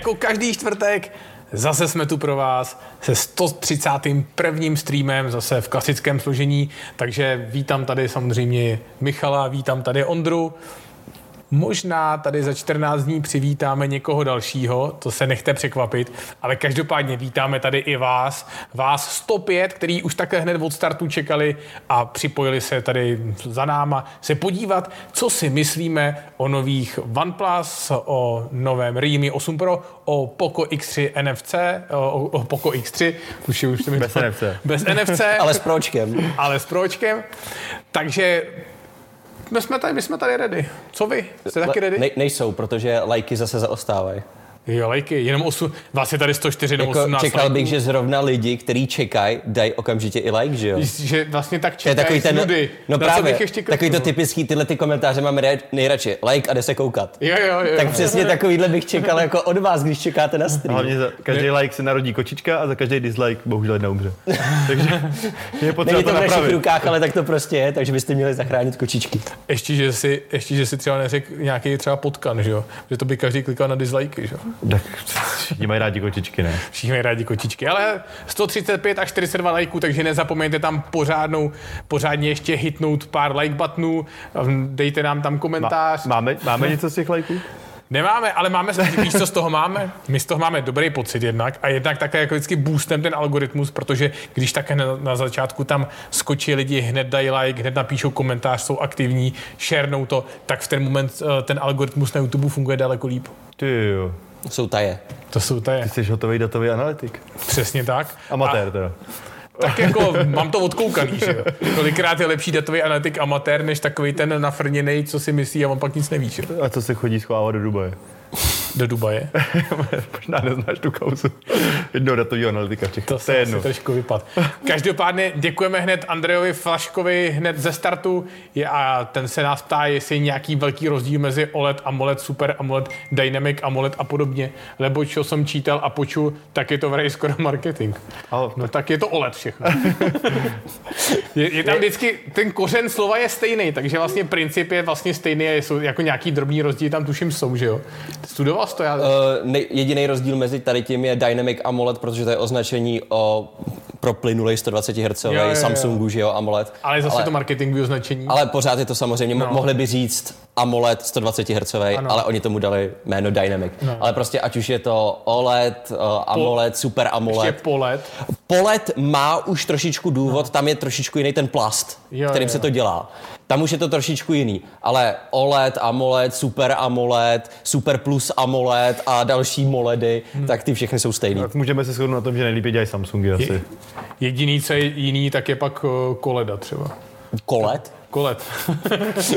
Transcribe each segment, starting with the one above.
Jako každý čtvrtek Zase jsme tu pro vás se 131. streamem, zase v klasickém složení, takže vítám tady samozřejmě Michala, vítám tady Ondru. Možná tady za 14 dní přivítáme někoho dalšího, to se nechte překvapit, ale každopádně vítáme tady i vás, vás 105, který už také hned od startu čekali a připojili se tady za náma se podívat, co si myslíme o nových OnePlus, o novém Realme 8 Pro, o Poco X3 NFC, o, o Poco X3, už, už mi bez to, NFC. Bez NFC. ale s pročkem. Ale s pročkem. Takže my jsme tady, my jsme tady ready. Co vy? Jste taky ready? Ne, nejsou, protože lajky zase zaostávají. Jo, lajky, jenom 8, vás je tady 104 nebo jako 18 Čekal bych, že zrovna lidi, kteří čekají, dají okamžitě i like, že jo? Že vlastně tak čekají to je takový ten, nudy. No právě, ještě takový to typický, tyhle ty komentáře máme nejradši. Like a jde se koukat. Jo, jo, jo. Tak přesně takovýhle bych čekal jako od vás, když čekáte na stream. Hlavně za každý je... like se narodí kočička a za každý dislike bohužel jedna umře. takže je potřeba Není to, to v našich rukách, ale tak to prostě je, takže byste měli zachránit kočičky. Ještě, že si, ještě, že si třeba neřekl nějaký třeba potkan, že jo? Že to by každý klikal na dislike, že jo? Všichni mají rádi kočičky, ne? Všichni mají rádi kočičky, ale 135 až 42 lajků, takže nezapomeňte tam pořádnou, pořádně ještě hitnout pár like buttonů, dejte nám tam komentář. Má, máme, máme něco z těch lajků? Nemáme, ale máme, víš, co z toho máme? My z toho máme dobrý pocit jednak a jednak také jako vždycky boostem ten algoritmus, protože když také na, na začátku tam skočí lidi, hned dají like, hned napíšou komentář, jsou aktivní, sharenou to, tak v ten moment eh, ten algoritmus na YouTube funguje daleko líp. Ty jo. Jsou taje. To jsou taje. Ty jsi hotový datový analytik. Přesně tak. Amatér a, teda. Tak jako mám to odkoukaný, že jo. Kolikrát je lepší datový analytik amatér, než takový ten nafrněný, co si myslí a on pak nic neví, že? A co se chodí schovávat do Dubaje? Do Dubaje? Možná neznáš tu kauzu. Jednou datový analytika v Čechách. To, to je jedno. trošku vypad. Každopádně děkujeme hned Andrejovi Flaškovi hned ze startu je, a ten se nás ptá, jestli je nějaký velký rozdíl mezi OLED, AMOLED, Super AMOLED, Dynamic AMOLED a podobně. Lebo čo jsem čítal a počul, tak je to vraj skoro marketing. Ale, no tak je to OLED všechno. je, je, tam vždycky, ten kořen slova je stejný, takže vlastně princip je vlastně stejný a jsou jako nějaký drobný rozdíl tam tuším jsou, že jo. Studoval vás to? Já... Uh, ne, jediný rozdíl mezi tady tím je Dynamic AMOLED, protože to je označení o pro plynulej 120 Hz jo, jo, jo. Samsungu, že jo, AMOLED. Ale zase ale, to marketingové označení. Ale pořád je to samozřejmě, no. mohli by říct AMOLED 120 Hz, ano. ale oni tomu dali jméno Dynamic. No. Ale prostě ať už je to OLED, uh, AMOLED, po, Super AMOLED. Ještě POLED. POLED má už trošičku důvod, no. tam je trošičku jiný ten plast, jo, kterým jo. se to dělá. Tam už je to trošičku jiný. Ale OLED, AMOLED, Super AMOLED, Super Plus AMOLED a další MOLEDy, hmm. tak ty všechny jsou stejný. Tak můžeme se shodnout na tom, že nejlíp dělají Samsungy asi. Je, jediný, co je jiný, tak je pak uh, Koleda třeba. Kolet? Kolet.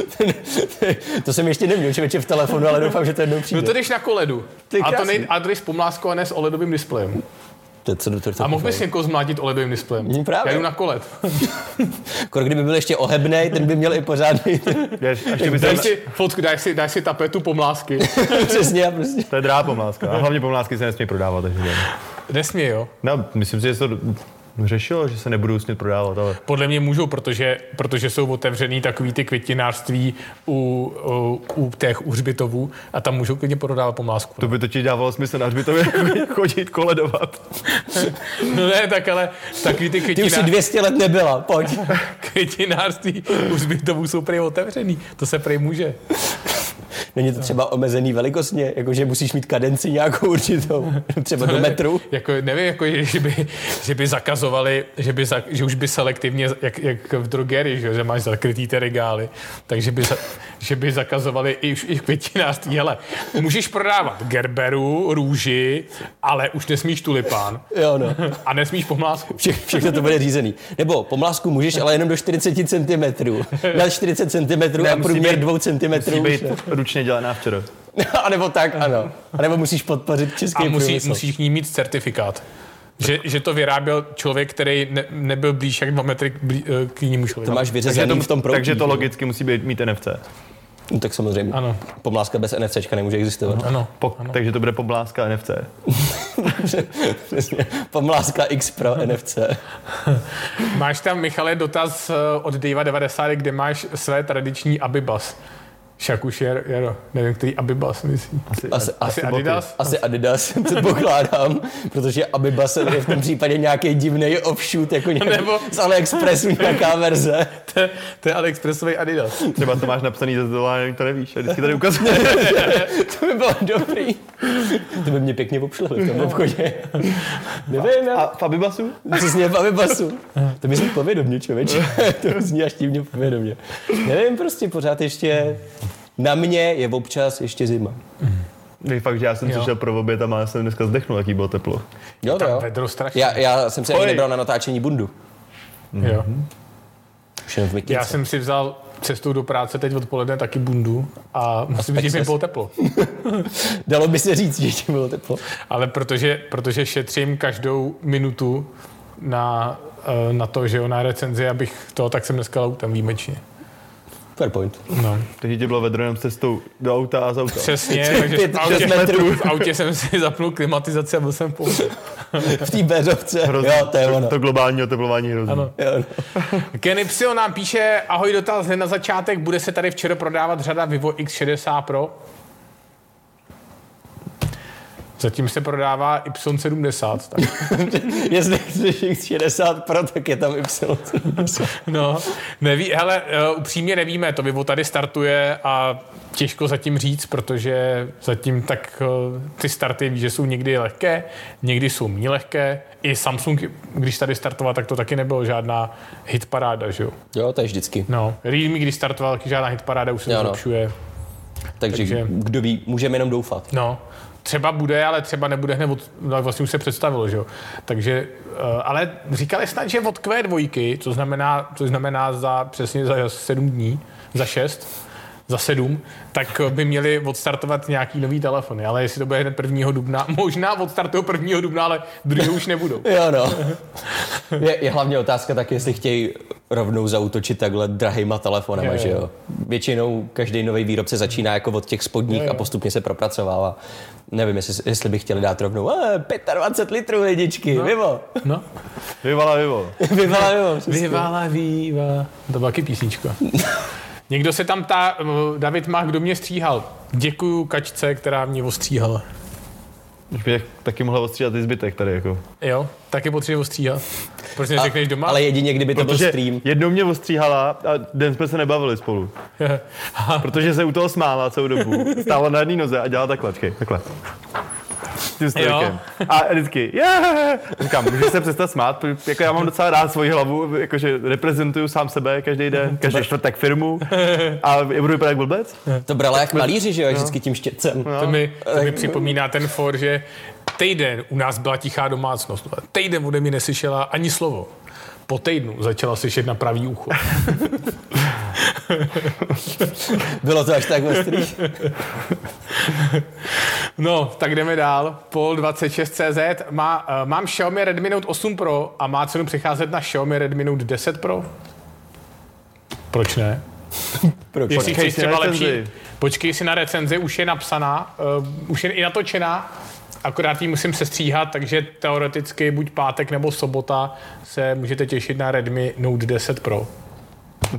to jsem ještě neměl člověče v telefonu, ale doufám, že to jednou přijde. No to jdeš na koledu. A to nej, a jdeš a ne s OLEDovým displejem. To, to, to, to a mohl bys někoho zmlátit OLEDovým displejem. Mm, právě. Já jdu na kolet. Kor, kdyby byl ještě ohebnej, ten by měl i pořádný. Daj si fotku, daj si, daj si tapetu pomlásky. Přesně, prostě. To je drahá pomláska. A hlavně pomlásky se nesmí prodávat. Takže Nesmí, jo? No, myslím si, že to řešilo, že se nebudou smět prodávat, ale... Podle mě můžou, protože, protože jsou otevřený takový ty květinářství u, u, u těch uhřbitovů a tam můžou klidně prodávat pomlásku. To by to ti dávalo smysl na hřbitově chodit koledovat. no ne, tak ale takový ty květinářství... Ty už si 200 let nebyla, pojď. květinářství uhřbitovů jsou prý otevřený, to se prý může. Není to třeba omezený velikostně, jakože musíš mít kadenci nějakou určitou, třeba do metru? Jako, nevím, jako, že, by, že by zakazovali, že, by, že už by selektivně, jak, jak v drogerii, že, že máš zakrytý ty regály, takže by, že by zakazovali i, i květinářství. Hele, můžeš prodávat gerberu, růži, ale už nesmíš tulipán. Jo, no. A nesmíš pomlásku. Vše, všechno to bude řízený. Nebo pomlásku můžeš, ale jenom do 40 cm. Na 40 cm ne, a průměr 2 cm. Musí být ručně dělaná včera. a nebo tak, ano. A nebo musíš podpořit český A musí, musíš k ní mít certifikát. Že, že to vyráběl člověk, který ne, nebyl blíž jak dva metry blí, eh, k jinému člověku. To máš vyřezený v tom proutí, Takže to logicky musí být, mít NFC. No, tak samozřejmě. Ano. Pomláska bez NFC nemůže existovat. Ano. Po, ano. Takže to bude pomláska NFC. pomláska X pro NFC. máš tam, Michale, dotaz eh, od Dava 90, kde máš své tradiční Abibas Však už je, je nevím, který Abibas myslí. Asi, Asi, Asi Adidas? Asi Adidas, předpokládám, protože Abibas je v tom případě nějaký divný offshoot, jako nějaký Nebo- z AliExpressu nějaká verze. To, je- to je AliExpressový Adidas. Třeba to máš napsaný ze tetování, to nevíš. A vždycky tady ukazuje. To by bylo dobrý. To by mě pěkně popšleli v tom obchodě. Nevím, já... A v Abibasu? Přesně v Abibasu. To mi zní povědomě, člověče. to zní až divně povědomě. Nevím, prostě pořád ještě na mě je občas ještě zima. Je fakt, že já jsem Jo. přišel pro oběd a má jsem dneska zdechnul, jaký bylo teplo. Jo, to jo. vedro strašně. Já, já jsem ani Oj. nebral na natáčení bundu. Jo. Už jenom v mikince. Já jsem si vzal cestou do práce teď odpoledne taky bundu a musím říct, že mi bylo teplo. Dalo by se říct, že ti bylo teplo. Ale protože, protože šetřím každou minutu na, eh, na to, že jo, na recenzi, abych to, tak jsem dneska autem výjimečně. Fair point. No. Takže ti bylo vedro jenom cestou do auta a z auta. Přesně, takže Pět, v autě, metrů. v autě jsem si zapnul klimatizaci a byl jsem v pohodě. V té. Hrozný. Jo, to je ono. To globální oteplování je hrozný. Ano. Jo, no. Ken Y nám píše, ahoj dotaz hned na začátek, bude se tady včera prodávat řada Vivo X60 Pro? Zatím se prodává Y70. Tak. Jestli chceš X60 Pro, tak je tam Y. No, neví, hele, uh, upřímně nevíme, to Vivo tady startuje a těžko zatím říct, protože zatím tak uh, ty starty víš, že jsou někdy lehké, někdy jsou méně lehké. I Samsung, když tady startoval, tak to taky nebylo žádná hitparáda, že jo? Jo, to je vždycky. No, Realme, když startoval, taky žádná hitparáda, už se Jo, to no. zlepšuje. Takže, Takže- kdo ví, můžeme jenom doufat. No, třeba bude, ale třeba nebude hned, no, vlastně už se představilo, že jo. Takže, uh, ale říkali snad, že od Q2, co znamená, co znamená za přesně za 7 dní, za 6, za 7, tak by měli odstartovat nějaký nový telefony, ale jestli to bude hned 1. dubna, možná odstartují 1. dubna, ale druhý už nebudou. Jo, no. Je, je hlavně otázka tak, jestli chtějí rovnou zautočit takhle drahýma telefonama, Jo, jo. že jo. Většinou každý nový výrobce začíná jako od těch spodních Jo, jo. a postupně se propracovává. Nevím, jestli, jestli by chtěli dát rovnou eh, 25 litrů lidičky, no. vivo. No. Vyvala, vyvo. Vivo, vivo. přesně. Vyvala, výva. To byla taky písnička. Někdo se tam tá, David má, kdo mě stříhal. Děkuju kačce, která mě ostříhala. Už bych taky mohla ostříhat i zbytek tady, jako. Jo, taky potřebuji ostříhat. Proč neřekneš doma? Ale jedině, kdyby to byl Protože stream. jednou mě ostříhala a den jsme se nebavili spolu. Protože se u toho smála celou dobu. Stála na jedné noze a dělala takhle, počkej, takhle. S tím stojkem. A vždycky, yeah! Říkám, můžeš se přestat smát, protože jako já mám docela rád svoji hlavu, jakože reprezentuju sám sebe každý den, každý čtvrtek firmu a budu vypadat jak blbec. To brala jak malíři, že jo, vždycky tím štětcem. To mi, to mi připomíná ten for, že týden u nás byla tichá domácnost. Týden ode mě neslyšela ani slovo. Po týdnu začala slyšet na pravý ucho. Bylo to až tak ostrý. No, tak jdeme dál. Pol 26CZ. Má, uh, mám Xiaomi Redmi Note 8 Pro a má cenu přecházet na Xiaomi Redmi Note 10 Pro? Proč ne? Proč? Jestli Počkej chceš si na třeba recenzi. lepší, počkej si na recenzi, už je napsaná, uh, už je i natočená, akorát ji musím sestříhat, takže teoreticky buď pátek nebo sobota se můžete těšit na Redmi Note 10 Pro.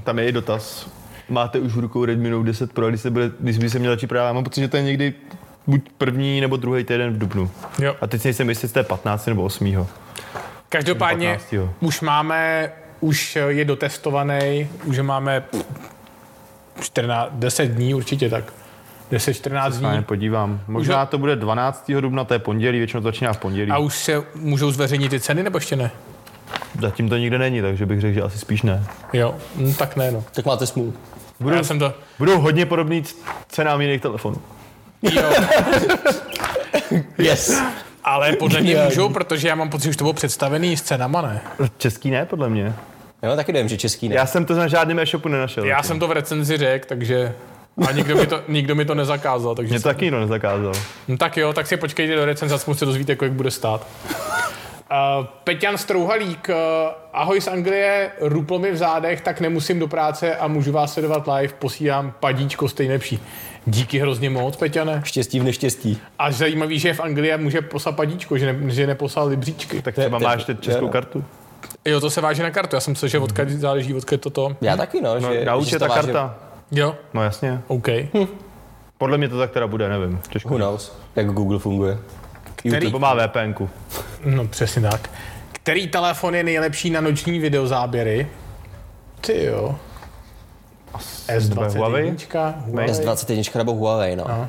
Tam je i dotaz. Máte už v rukou Redmi Note 10 Pro, když se, bude, když by se měl začít prodávat. Mám pocit, že to je někdy buď první nebo druhý týden v Dubnu. Jo. A teď si nejsem jistý, jestli to je 15 nebo 8. Každopádně 15. už máme, už je dotestovaný, už máme 14, 10 dní určitě tak. 10-14 Fajn, dní. podívám. Možná to bude 12. dubna, to je pondělí, většinou to začíná v pondělí. A už se můžou zveřejnit ty ceny, nebo ještě ne? Zatím to nikde není, takže bych řekl, že asi spíš ne. Jo, hm, tak ne, no. Tak máte smůlu. Budou, Já jsem to, budou hodně podobný cenám jiných telefonů. jo, Yes. ale podle mě můžou, protože já mám pocit, že už to bylo představený s cenama, ne? Český ne, podle mě. Jo, taky nevím, že český ne. Já jsem to na žádném e-shopu nenašel. Já jsem to v recenzi řekl, takže... A nikdo mi to, nikdo mi to nezakázal, takže... Mě to taky nikdo nezakázal. No tak jo, tak si počkejte do recenze, aspoň se dozvíte, kolik bude stát. Uh, Peťan Strouhalík, uh, ahoj z Anglie, ruplo mi v zádech, tak nemusím do práce a můžu vás sledovat live, posílám padíčko stejně lepší. Díky hrozně moc, Peťane. Štěstí v neštěstí. A zajímavý, že je v Anglii může poslat padíčko, že, ne, že neposlal libříčky. Tak třeba máš teď českou kartu. Jo, to se váže na kartu, já jsem myslel, že odkud záleží, odkud je toto. Já taky, no. No, že, na účet ta váže- karta. Jo, No jasně. OK. Podle mě to tak teda bude, nevím. Těžko. Who knows, jak Google funguje. Který, Nebo má VPNku. no přesně tak. Který telefon je nejlepší na noční videozáběry? Ty jo. S21. Huawei? Huawei. S21 nebo Huawei, no. No.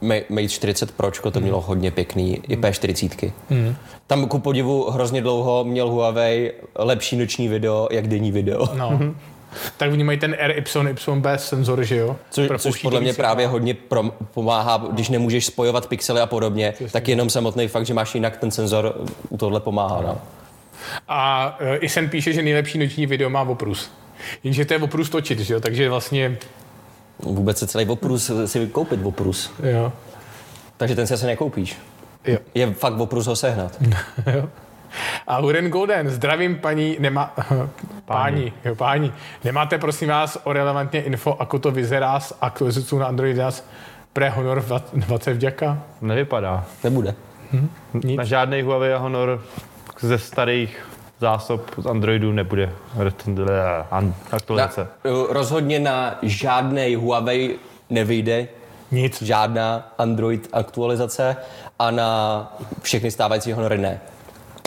Mate Mate 40 Pročko to mělo hodně pěkný, i P40. Hmm. Tam ku podivu hrozně dlouho měl Huawei lepší noční video, jak denní video. No. Tak oni mají ten RYYB senzor, že jo? Co, což Propouští podle mě právě světla. hodně prom- pomáhá, když nemůžeš spojovat pixely a podobně, tak jenom samotný fakt, že máš jinak ten senzor, u tohle pomáhá. No. A uh, Isen píše, že nejlepší noční video má oprus. Jenže to je oprus točit, že jo? Takže vlastně, Vůbec se celý oprus si koupit oprus. jo. Takže ten si asi nekoupíš. Jo. Je fakt oprus ho sehnat. jo. A Huren Golden, zdravím paní, nemá, páni, jo, páni. Nemáte prosím vás o relevantně info, ako to vyzerá s aktualizací na Android 11 pre Honor 20 vďaka? Nevypadá. Nebude. Nic. Na žádný Huawei a Honor ze starých zásob z Androidu nebude an- Na, aktualizace. rozhodně na žádný Huawei nevyjde Nic. žádná Android aktualizace a na všechny stávající Honory ne.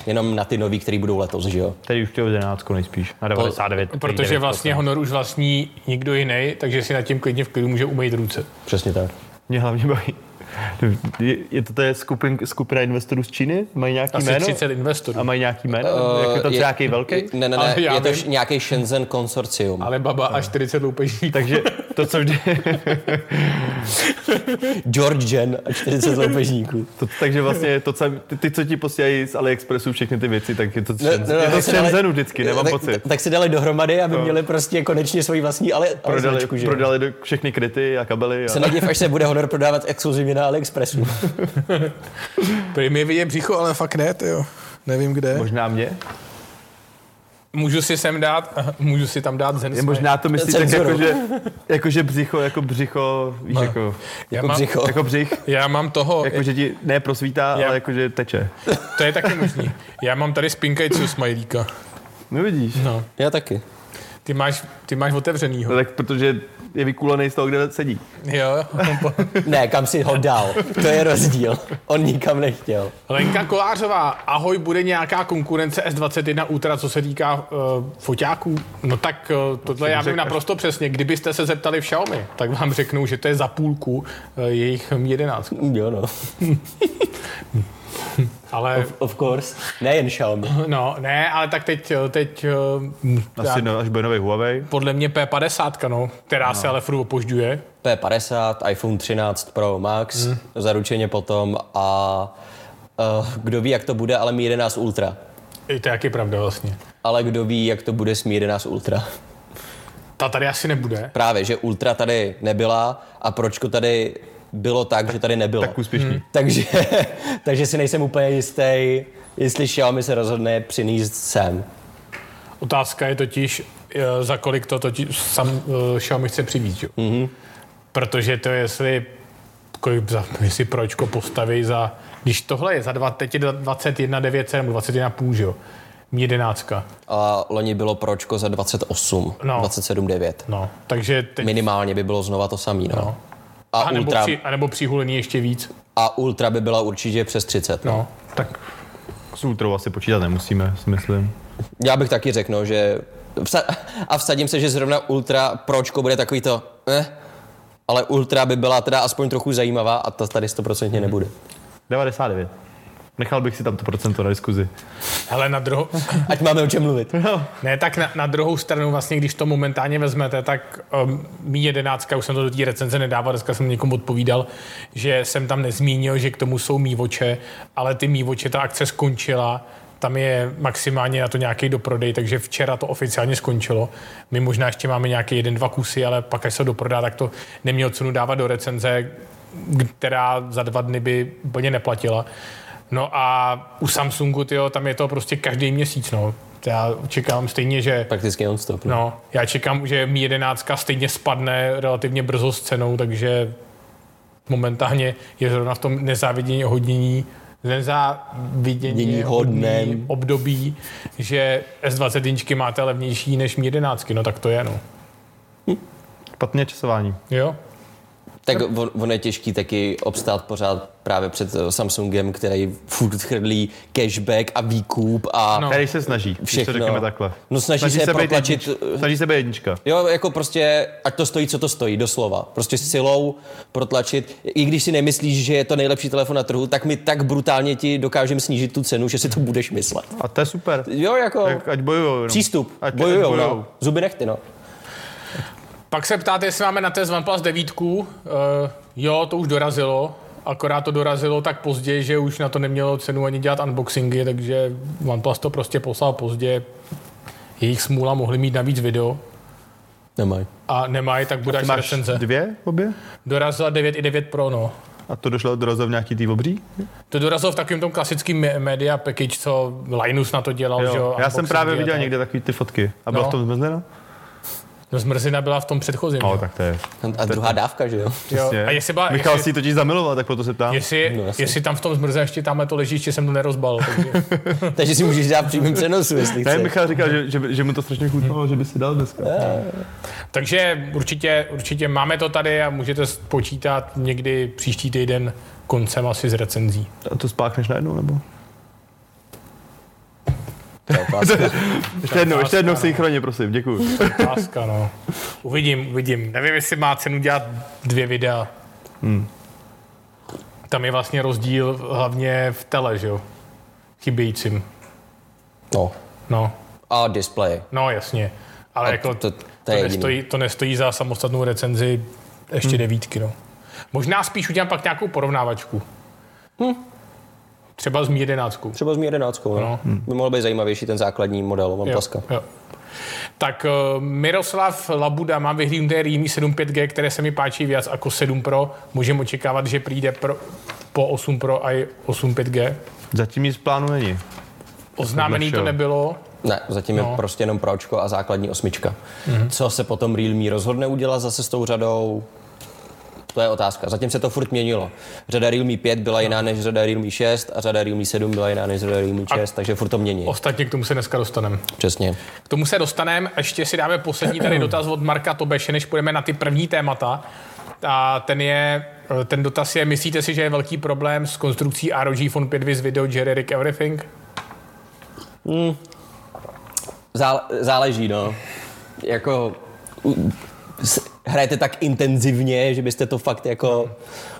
Jenom na ty nový, které budou letos, že jo? Tady už chtěl 11 nejspíš. Na 99. Protože vlastně Honor už vlastní nikdo jiný, takže si nad tím klidně v klidu může umýt ruce. Přesně tak. Mě hlavně baví. Je, je to, to je skupin, skupina investorů z Číny? Mají nějaký Asi jméno? 30 investorů. A mají nějaký jméno? Uh, jak je to je- nějaký velký? Ne, ne, Ale ne, já je to vím. nějaký Shenzhen konsorcium. Ale baba a 40 loupežníků. Takže to, co vždy... George Gen a 40 loupežníků. To, takže vlastně to, co, ty, ty, co ti posílají z AliExpressu všechny ty věci, tak je to, Ne, ne, ne, je to Shenzhenu vždycky, nemám tak, pocit. Tak si dali dohromady, aby měli prostě konečně svoji vlastní ale, ale Prodali, značku, že jo? prodali do všechny kryty a kabely. Se A, nediv, až se bude Honor prodávat exkluzivně na AliExpressu. Prý mi vidět břicho, ale fakt ne, jo. Nevím kde. možná mě? Můžu si sem dát, můžu si tam dát Zen Je možná to myslíš tak jako, že, jako, že břicho, jako břicho, víš, No. jako, já Jako mám, břicho. jako břich, Já mám toho, jako, že ti ne prosvítá, Já- ale jako, že teče. to je taky možný. Já mám tady spinkající smajlíka. No vidíš. No. Já taky. Ty máš, ty máš otevřenýho. No, tak protože je vykulený z toho, kde sedí. Jo, Ne, kam si ho dal. To je rozdíl. On nikam nechtěl. Lenka Kolářová, ahoj, bude nějaká konkurence S21 Ultra, co se týká uh, foťáků? No tak uh, tohle já vím naprosto přesně. Kdybyste se zeptali v Xiaomi, tak vám řeknou, že to je za půlku uh, jejich Mi 11. Jo no. Ale Of course. Nejen Xiaomi. no, ne, ale tak teď, eh, teď uh, Asi no, až bude nový Huawei. podle mě P50, no, která no. se ale furt opožďuje. P50, iPhone 13 Pro Max, hmm. zaručeně potom a uh, kdo ví, jak to bude, ale Mi 11 Ultra. I to je jaký pravda vlastně. Ale kdo ví, jak to bude s Mi 11 Ultra. Ta tady asi nebude. Právě, že Ultra tady nebyla a pročko tady bylo tak, že tady nebylo. Tak úspěšný. Hmm. Takže, takže si nejsem úplně jistý, jestli Xiaomi se rozhodne přinést sem. Otázka je totiž, eh, za kolik to totiž sam eh, Xiaomi chce přivít, jo? Mm-hmm. Protože to je, jestli, kolik za, jestli pročko postaví za, když tohle je za dva, teď je 21 900 nebo 21 půl, jo? Mi 11. A loni bylo pročko za 28, No. no. 27,9. No, takže teď, Minimálně by bylo znova to samý, no. No. A, a nebo, ultra, při, a nebo přihulení ještě víc. a Ultra by byla určitě přes 30. No. No, tak S Ultrou asi počítat nemusíme, si myslím. Já bych taky řekl, no, že vsa- a vsadím se, že zrovna Ultra Pročko bude takový to, eh, ale Ultra by byla teda aspoň trochu zajímavá a ta tady 100% nebude. 99. Nechal bych si tam to procento na diskuzi. hele, na druhou, Ať máme o čem mluvit. ne, tak na, na druhou stranu vlastně, když to momentálně vezmete, tak um, 11, už jsem to do té recenze nedával, dneska jsem někomu odpovídal, že jsem tam nezmínil, že k tomu jsou mívoče, ale ty mívoče, ta akce skončila, tam je maximálně na to nějaký doprodej, takže včera to oficiálně skončilo. My možná ještě máme nějaké jeden, dva kusy, ale pak, až se doprodá, tak to nemělo cenu dávat do recenze, která za dva dny by úplně neplatila. No a u Samsungu, tyjo, tam je to prostě každý měsíc, no. Já čekám stejně, že Prakticky non-stop. No. No, já čekám, že Mi 11 stejně spadne relativně brzo s cenou, takže momentálně je zrovna v tom nezávidění hodnění nezávidění Dění hodném. období, že S21 máte levnější než Mi 11, no tak to je, no. Špatně časování. Jo. Tak on, on je těžký taky obstát pořád právě před eh, Samsungem, který furt chrlí cashback a výkup a No. Který se snaží, když Všechno. to řekneme takhle. No, snaží se být protlačit- Snaží se být jednička. Jo, jako prostě, ať to stojí, co to stojí, doslova. Prostě silou protlačit. I když si nemyslíš, že je to nejlepší telefon na trhu, tak my tak brutálně ti dokážeme snížit tu cenu, že si to budeš myslet. A to je super. Jo, jako Tak ať bojujou. no. přístup. Ať, bojujou, ať no. Zuby nechty, no. Pak se ptáte, jestli máme na test OnePlus 9. Uh, jo, to už dorazilo. Akorát to dorazilo tak pozdě, že už na to nemělo cenu ani dělat unboxingy, takže OnePlus to prostě poslal pozdě. Jejich smůla mohli mít navíc video Nemají. a nemají, tak bude až máš recenze. dvě obě? Dorazila 9 i 9 Pro, no. A to došlo dorazil v nějaký tý obří? To dorazilo v takovém tom klasickém me- media package, co Linus na to dělal, že jo? Já jsem právě viděl tak. někde takový ty fotky. A byla No. v tom zmrzlina? No zmrzlina byla v tom předchozím. No, jo. tak to je. A druhá dávka, že jo? jo. Přesně. A jestli byla, Michal jestli, si totiž zamiloval, tak proto se ptám. jestli, No, jestli tam v tom zmrze ještě tamhle to leží, ještě jsem to nerozbal. Takže... Takže si můžeš dát přímým přenosu, jestli Ne, chceš. Michal říkal, že, že, že mu to strašně chutnalo, že by si dal dneska. Takže určitě, určitě máme to tady a můžete počítat někdy příští týden koncem asi z recenzí. A to spákneš najednou, nebo? To je otázka. Ještě jednou, ještě jednou Otázka, no. synchronně, prosím, děkuji. Láska, no. Uvidím, uvidím. Nevím, jestli má cenu dělat dvě videa. Hmm. Tam je vlastně rozdíl hlavně v tele, že jo? Chybějícím. No. No, A display. no jasně. Ale A jako to- to, to to, je to, nestojí, to nestojí za samostatnou recenzi ještě Hmm. devítky, no. Možná spíš udělám pak nějakou porovnávačku. Třeba s Mi 11. Třeba s Mi 11. No. No. By mohl být zajímavější ten základní model OnePluska. Jo, jo. Tak uh, Miroslav Labuda má vyhlídnuté Realme 7 5G, které se mi páčí víc jako 7 Pro. Můžeme očekávat, že přijde pro, po 8 Pro a i 8 5G. Zatím nic plánu není. Oznámený to nebylo. Ne, zatím. No. je prostě jenom Pročko a základní osmička. Mm-hmm. Co se potom Realme rozhodne udělat zase s tou řadou, to je otázka. Zatím se to furt měnilo. Řada Realme 5 byla jiná než řada Realme 6 a řada Realme 7 byla jiná než řada Realme 6, takže furt to mění. Ostatně k tomu se dneska dostaneme. Přesně. K tomu se dostaneme. Ještě si dáme poslední tady dotaz od Marka Tobeše, než půjdeme na ty první témata. A ten je, ten dotaz je, myslíte si, že je velký problém s konstrukcí ROG Phone 5 with Video Generic Everything? Zál, záleží, no. Jako s- hrajete tak intenzivně, že byste to fakt jako...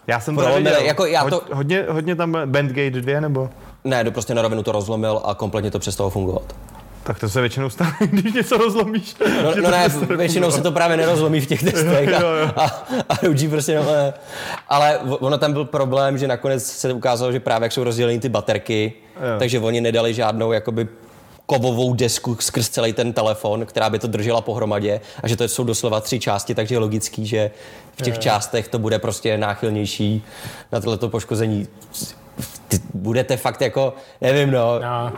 Já jsem to neviděl. jako já to- Hod, hodně, hodně tam Bandgate 2, nebo? Ne, to prostě na rovinu to rozlomil a kompletně to přestalo fungovat. Tak to se většinou stane, když něco rozlomíš. No, no ne, většinou se to právě nerozlomí v těch testech a, a, a ROG prostě no, ne. Ale ono tam byl problém, že nakonec se ukázalo, že právě jak jsou rozděleny ty baterky, Jo. takže oni nedali žádnou jakoby kovovou desku skrz celý ten telefon, která by to držela pohromadě a že to jsou doslova tři části, takže je logický, že v těch částech to bude prostě náchylnější na tohleto poškození. Ty budete fakt jako, nevím no, No.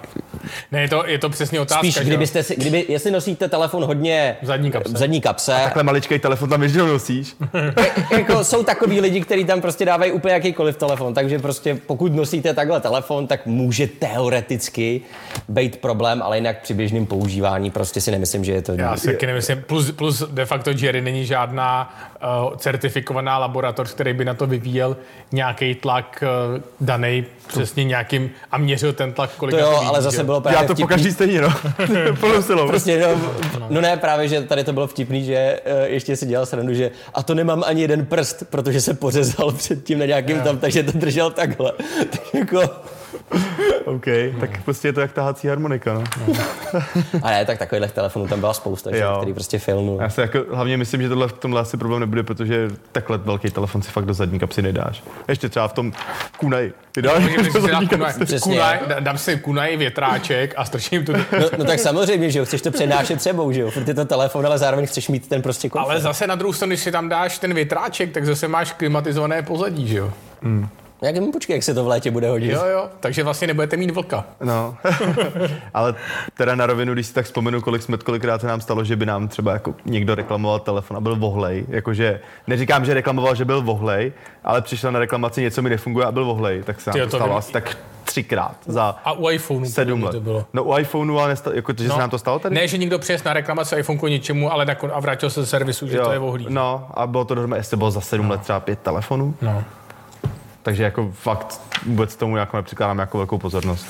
Ne, je to, je to přesně otázka. spíš že kdybyste si, kdyby, jestli nosíte telefon hodně V zadní kapse. v zadní kapse Takhle maličký telefon tam většinou nosíš. jako jsou takový lidi, kteří tam prostě dávají úplně jakýkoliv telefon, takže prostě pokud nosíte takhle telefon, tak může teoreticky být problém, ale jinak při běžném používání prostě si nemyslím, že je to... Já si taky nemyslím. Plus, plus de facto Jerry není žádná certifikovaná laboratoř, který by na to vyvíjel nějaký tlak uh, daný přesně nějakým a měřil ten tlak, kolik To jo, ale zase bylo právě Já to vtipný. pokaždý stejně, no. Plnou silou. Prostě, no, no ne, právě, že tady to bylo vtipný, že uh, ještě si dělal srandu, že a to nemám ani jeden prst, protože se pořezal předtím na nějakým tam, takže to držel takhle. Tak jako, OK, tak prostě je to jak tahací harmonika, no. a ne, tak takových telefonů tam byla spousta, že, který prostě filnul. Já se jako hlavně myslím, že tohle v tomhle asi problém nebude, protože takhle velký telefon si fakt do zadní kapsy nedáš. Ještě třeba v tom kunaj. Ty dáš do zadní kunaj, kunaj, dá- dám si kunaj větráček a strčím to. No, no tak samozřejmě, že jo, chceš to přenášet sebou, že jo, furt je to telefon, ale zároveň chceš mít ten prostě komfort. Ale zase na druhou stranu, když si tam dáš ten větráček, tak zase máš klimatizované pozadí, že jo? Jak mi počkej, jak se to v létě bude hodit. Jo, jo, takže vlastně nebudete mít vlka. No, ale teda na rovinu, když si tak vzpomenu, kolik jsme, kolikrát se nám stalo, že by nám třeba jako někdo reklamoval telefon a byl vohlej, jakože neříkám, že reklamoval, že byl vohlej, ale přišel na reklamaci něco mi nefunguje a byl vohlej, tak se nám Tyjo, to stalo vím. asi tak třikrát za A u iPhoneu sedm let. to bylo. No u iPhoneu, ale nesta- jako, že No. se nám to stalo tady? Ne, že někdo přijez na reklamaci iPhone k něčemu, ale nakon, a vrátil se z servisu, že to je ohlí. No, a bylo to dohromady, jestli bylo za sedm let třeba pět telefonů. No. Takže jako fakt vůbec tomu jako nepřikládám jako velkou pozornost.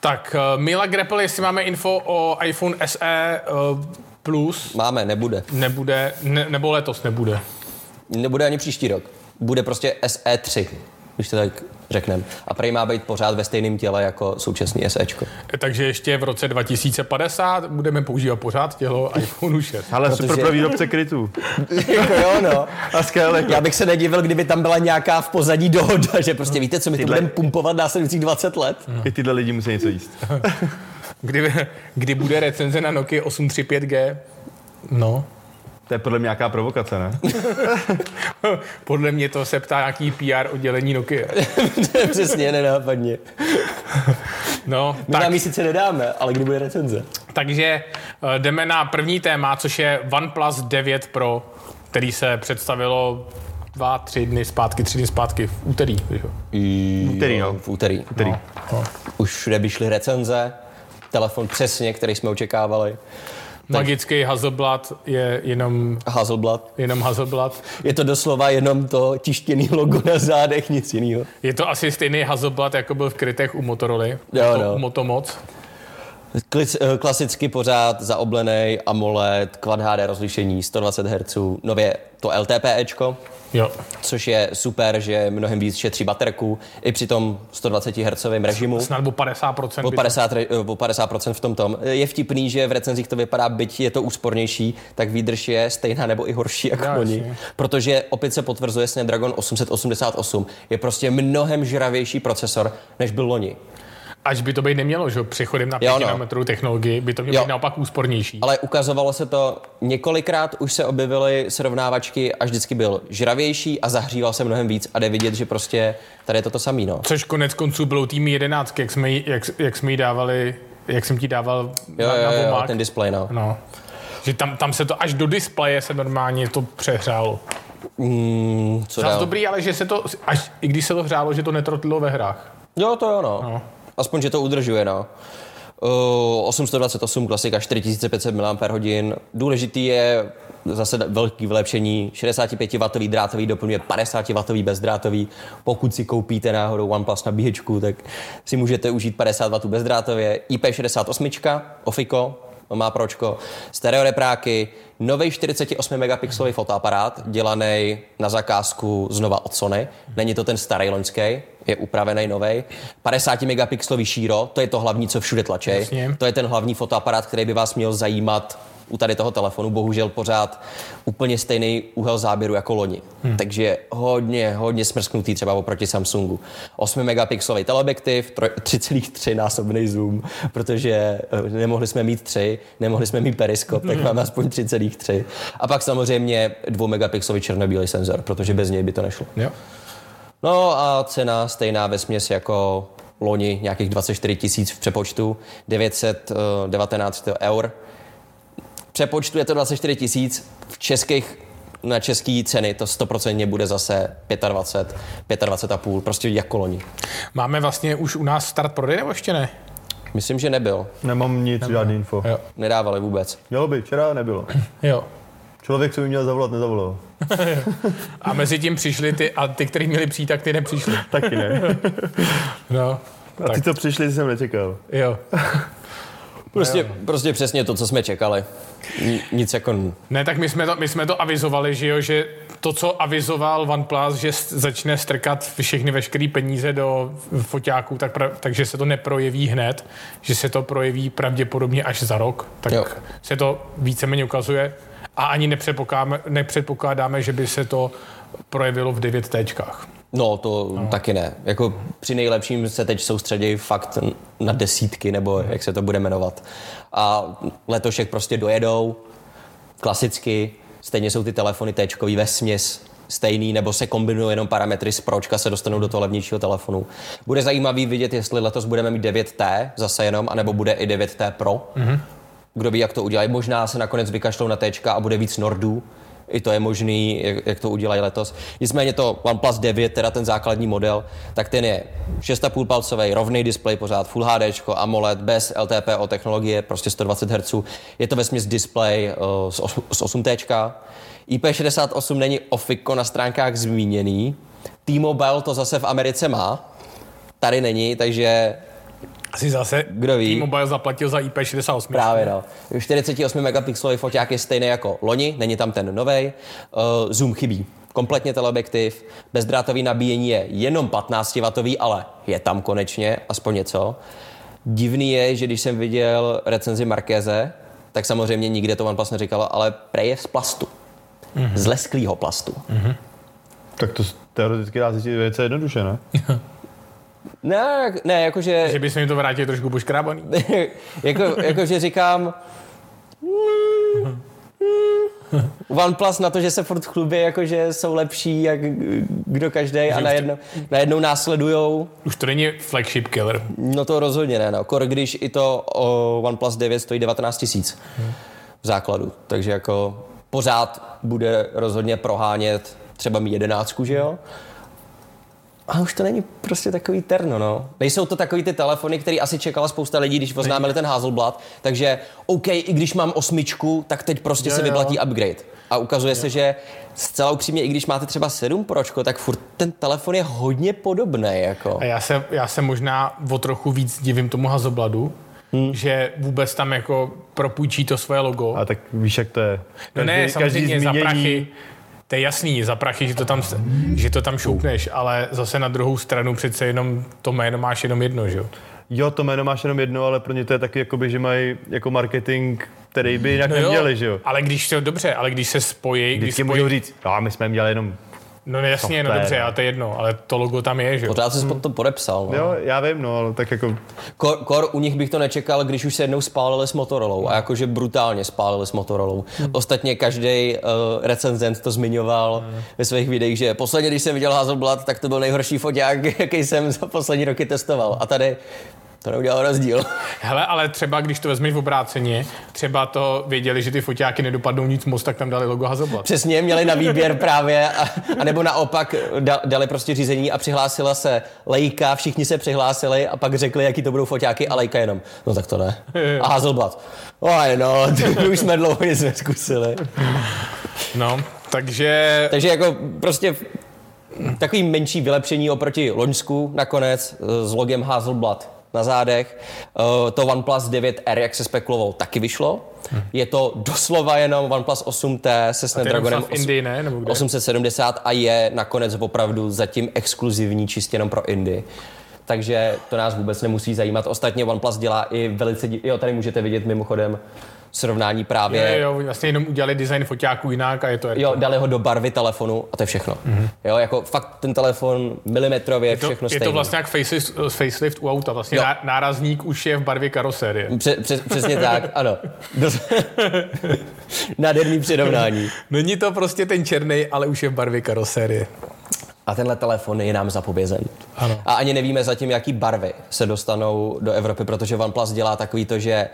Tak, uh, Mila Greppel, jestli máme info o iPhone SE uh, Plus, Máme, nebude. nebude, ne, nebo letos nebude. Nebude ani příští rok. Bude prostě SE3, když to tak řekneme. A prej má být pořád ve stejném těle jako současný SEčko. Takže ještě v roce 2050 budeme používat pořád tělo iPhone 6. Ale Protože- super pro výrobce krytů. jako jo, no. A skvěle. Já bych se nedivil, kdyby tam byla nějaká v pozadí dohoda, že prostě víte, co my to Tyhle- budeme pumpovat následujících 20 let. I tyhle lidi musí něco jíst. Kdy, kdy bude recenze na Nokia 835G? No, To je podle mě nějaká provokace, ne? podle mě to se ptá nějaký PR oddělení Nokia. To je přesně nenápadně. No, My tak, vám ji sice nedáme, ale kdy bude recenze? takže eh, jdeme na první téma, což je OnePlus 9 Pro, který se představilo dva, tři dny zpátky, tři dny zpátky v úterý. že jo? Úterý, no. V úterý. Úterý. No. Už všude by šly recenze, telefon přesně, který jsme očekávali. Magický Hazelblad je jenom, Hazelblad. jenom Hazelblad. Je to doslova jenom to tištěný logo na zádech, nic jiného. Je to asi stejný Hazelblad, jako byl v krytech u Motorola. Jo, no. Motomoc. Eh, Klasicky pořád zaoblený AMOLED, Quad HD rozlišení, 120 Hz, nově to LTPEčko, Jo. což je super, že mnohem víc šetří baterku, i při tom 120 Hz režimu. Snad o 50%. O by to- 50, re- o 50% v tom tom. Je vtipný, že v recenzích to vypadá, byť je to úspornější, tak výdrž je stejná nebo i horší jako Jo, oni. jasně. Protože opět se potvrzuje Snapdragon 888. Je prostě mnohem žravější procesor, než byl loni. Až by to být nemělo, že jo, přechodem na 5 Jo, no. technologii, by to mělo Jo. být naopak úspornější. Ale ukazovalo se to několikrát, už se objevily srovnávačky a vždycky byl žravější a zahříval se mnohem víc a jde vidět, že prostě tady je to to samý. No. Což konec konců bylo tým 11, jak jsme, jí- jak, jak jsme jí dávali, jak jsem ti dával Jo, na, jo, na jo, Vomák. ten display, no. No. Že tam, tam se to až do displeje se normálně to přehrálo. Mm, co Zas dobrý, ale že se to, až, i když se to hřálo, že to netrotlilo ve hrách. Jo, to jo, no. No. Aspoň, že to udržuje, no. Uh, 828 klasika, 4500 mAh. Důležitý je zase velký vylepšení, 65W drátový doplňuje 50W bezdrátový. Pokud si koupíte náhodou OnePlus nabíječku, tak si můžete užít 50W bezdrátově. IP68, Ofico, má pročko, stereorepráky, nový 48 megapixelový fotoaparát, dělaný na zakázku znova od Sony. Není to ten starý loňský, je upravený nový. 50 megapixelový šíro, to je to hlavní, co všude tlačí. To je ten hlavní fotoaparát, který by vás měl zajímat u tady toho telefonu. Bohužel pořád úplně stejný úhel záběru jako loni. Hmm. Takže hodně, hodně smrsknutý třeba oproti Samsungu. 8 megapixelový teleobjektiv, troj- 3,3 násobný zoom, protože eh, nemohli jsme mít 3, nemohli jsme mít periskop, tak máme aspoň 3,3. A pak samozřejmě 2 megapixelový černobílý senzor, protože bez něj by to nešlo. Jo. No a cena stejná ve směs jako loni, nějakých 24 tisíc v přepočtu, 919 eur. Přepočtu je to 24 tisíc, v českých na české ceny to 100% bude zase 25, 25,5, prostě jako loni. Máme vlastně už u nás start prodej, nebo ještě ne? Myslím, že nebyl. Nemám nic, žádný info. Jo. Nedávali vůbec. Mělo by, včera nebylo. Jo. Člověk, co by měl zavolat, nezavolal. A mezi tím přišli ty, a ty, kteří měli přijít, tak ty nepřišli. Taky ne. No. A ty, co přišli, jsem nečekal. Jo. Prostě, prostě přesně to, co jsme čekali. Ni- Nic jako... Ne, tak my jsme, to, my jsme to avizovali, že jo, že to, co avizoval OnePlus, že začne strkat všechny veškeré peníze do foťáků, tak pra, takže se to neprojeví hned, že se to projeví pravděpodobně až za rok, tak Jo. se to víceméně ukazuje a ani nepředpokládáme, nepředpokládáme, že by se to projevilo v 9 téčkách. No, to no. taky ne. Jako při nejlepším se teď soustředí fakt na desítky, nebo jak se to bude jmenovat. A letošek prostě dojedou, klasicky, stejně jsou ty telefony téčkový ve směs stejný, nebo se kombinují jenom parametry z pročka, se dostanou do toho levnějšího telefonu. Bude zajímavý vidět, jestli letos budeme mít 9T zase jenom, anebo bude i 9T Pro. Mm-hmm. Kdo ví, jak to udělají. Možná se nakonec vykašlou na téčka a bude víc Nordů, i to je možný, jak, jak to udělají letos. Nicméně to OnePlus 9, teda ten základní model, tak ten je 6,5 palcový, rovný displej pořád, Full HD, AMOLED, bez LTPO technologie, prostě 120 Hz. Je to vesměs displej uh, z 8T. IP68 není ofiko na stránkách zmíněný. T-Mobile to zase v Americe má, tady není, takže asi zase Kdo ví? T-Mobile zaplatil za IP68. Právě no. 48 megapixelový foťák je stejný jako loni, není tam ten nový. Uh, zoom chybí. Kompletně teleobjektiv, bezdrátový nabíjení je jenom 15W, ale je tam konečně, aspoň něco. Divný je, že když jsem viděl recenzi Markéze, tak samozřejmě nikde to OnePlus neříkalo, ale prej je z plastu. Mm-hmm. Z lesklého plastu. Mm-hmm. Tak to teoreticky dá zjistit velice jednoduše, ne? Ne, ne, jakože... Že bys mi to vrátil trošku poškrábaný. jako, jakože říkám... OnePlus na to, že se furt chlubí, jakože jsou lepší jak kdo každý a najednou, najednou následujou. Už to není flagship killer. No to rozhodně ne, no. Kor, když i to o, OnePlus 9 stojí 19 tisíc v základu. Takže jako pořád bude rozhodně prohánět třeba mi jedenáctku, že jo? A už to není prostě takový terno, no. Nejsou to takový ty telefony, které asi čekala spousta lidí, když oznámili ten Hazelblad. Takže OK, i když mám osmičku, tak teď prostě jo, se vyplatí jo. upgrade. A ukazuje jo. se, že zcela upřímně, i když máte třeba 7 pročko, tak furt ten telefon je hodně podobný. Jako. A já se, já se možná o trochu víc divím tomu Hazelbladu, hmm. že vůbec tam jako propůjčí to svoje logo. A tak víš, jak to je. Každý, no ne, samozřejmě za prachy to je jasný, za prachy, že to, tam, že to tam šoupneš, ale zase na druhou stranu přece jenom to jméno máš jenom jedno, že jo? Jo, to jméno máš jenom jedno, ale pro ně to je taky, jakoby, že mají jako marketing, který by jinak no neměli, že jo? Ale když to dobře, ale když se spojí... Když spojí... můžou říct, no, my jsme měli jenom No jasně, no dobře, a to je jedno, ale to logo tam je, že jo? Pořád jsi hmm. to podepsal, no. Jo, já vím, no, ale tak jako... Kor, kor, u nich bych to nečekal, když už se jednou spálili s Motorolou a jakože brutálně spálili s Motorolou. Hmm. Ostatně každý uh, recenzent to zmiňoval hmm. ve svých videích, že posledně, když jsem viděl Hazelblad, tak to byl nejhorší foťák, jaký jsem za poslední roky testoval. A tady to neudělalo rozdíl. Hele, ale třeba když to vezmeš v obráceně, třeba to věděli, že ty foťáky nedopadnou nic moc, tak tam dali logo Hazelblad. Přesně, měli na výběr právě, a, a nebo naopak dali prostě řízení a přihlásila se Leica, všichni se přihlásili a pak řekli, jaký to budou foťáky a Leica jenom. No tak to ne. A Hazelblad. Oj no, už jsme dlouho nic neskusili. No, takže... Takže jako prostě takový menší vylepšení oproti Loňsku nakonec s logem Hazelblad na zádech. Uh, to OnePlus 9R, jak se spekuloval, taky vyšlo. Hmm. Je to doslova jenom OnePlus 8T se Snapdragonem Indii, ne? Nebo kde? 870 a je nakonec opravdu zatím exkluzivní čistě jenom pro Indii takže to nás vůbec nemusí zajímat. Ostatně OnePlus dělá i velice, jo, tady můžete vidět mimochodem srovnání právě. Jo, jo, vlastně jenom udělali design foťáků jinak a je to. Jo, dali ho do barvy telefonu a to je všechno. Mm-hmm. Jo, jako fakt ten telefon milimetrově, je to, všechno Je stejný. to vlastně jak facelift, facelift u auta, vlastně jo. nárazník už je v barvě karosérie. Pře, přes, přesně tak, ano. Nádherný přirovnání. Není to prostě ten černý, ale už je v barvě karosérie. A tenhle telefon je nám zapovězen. Ano. A ani nevíme zatím, jaký barvy se dostanou do Evropy, protože OnePlus dělá takový to, že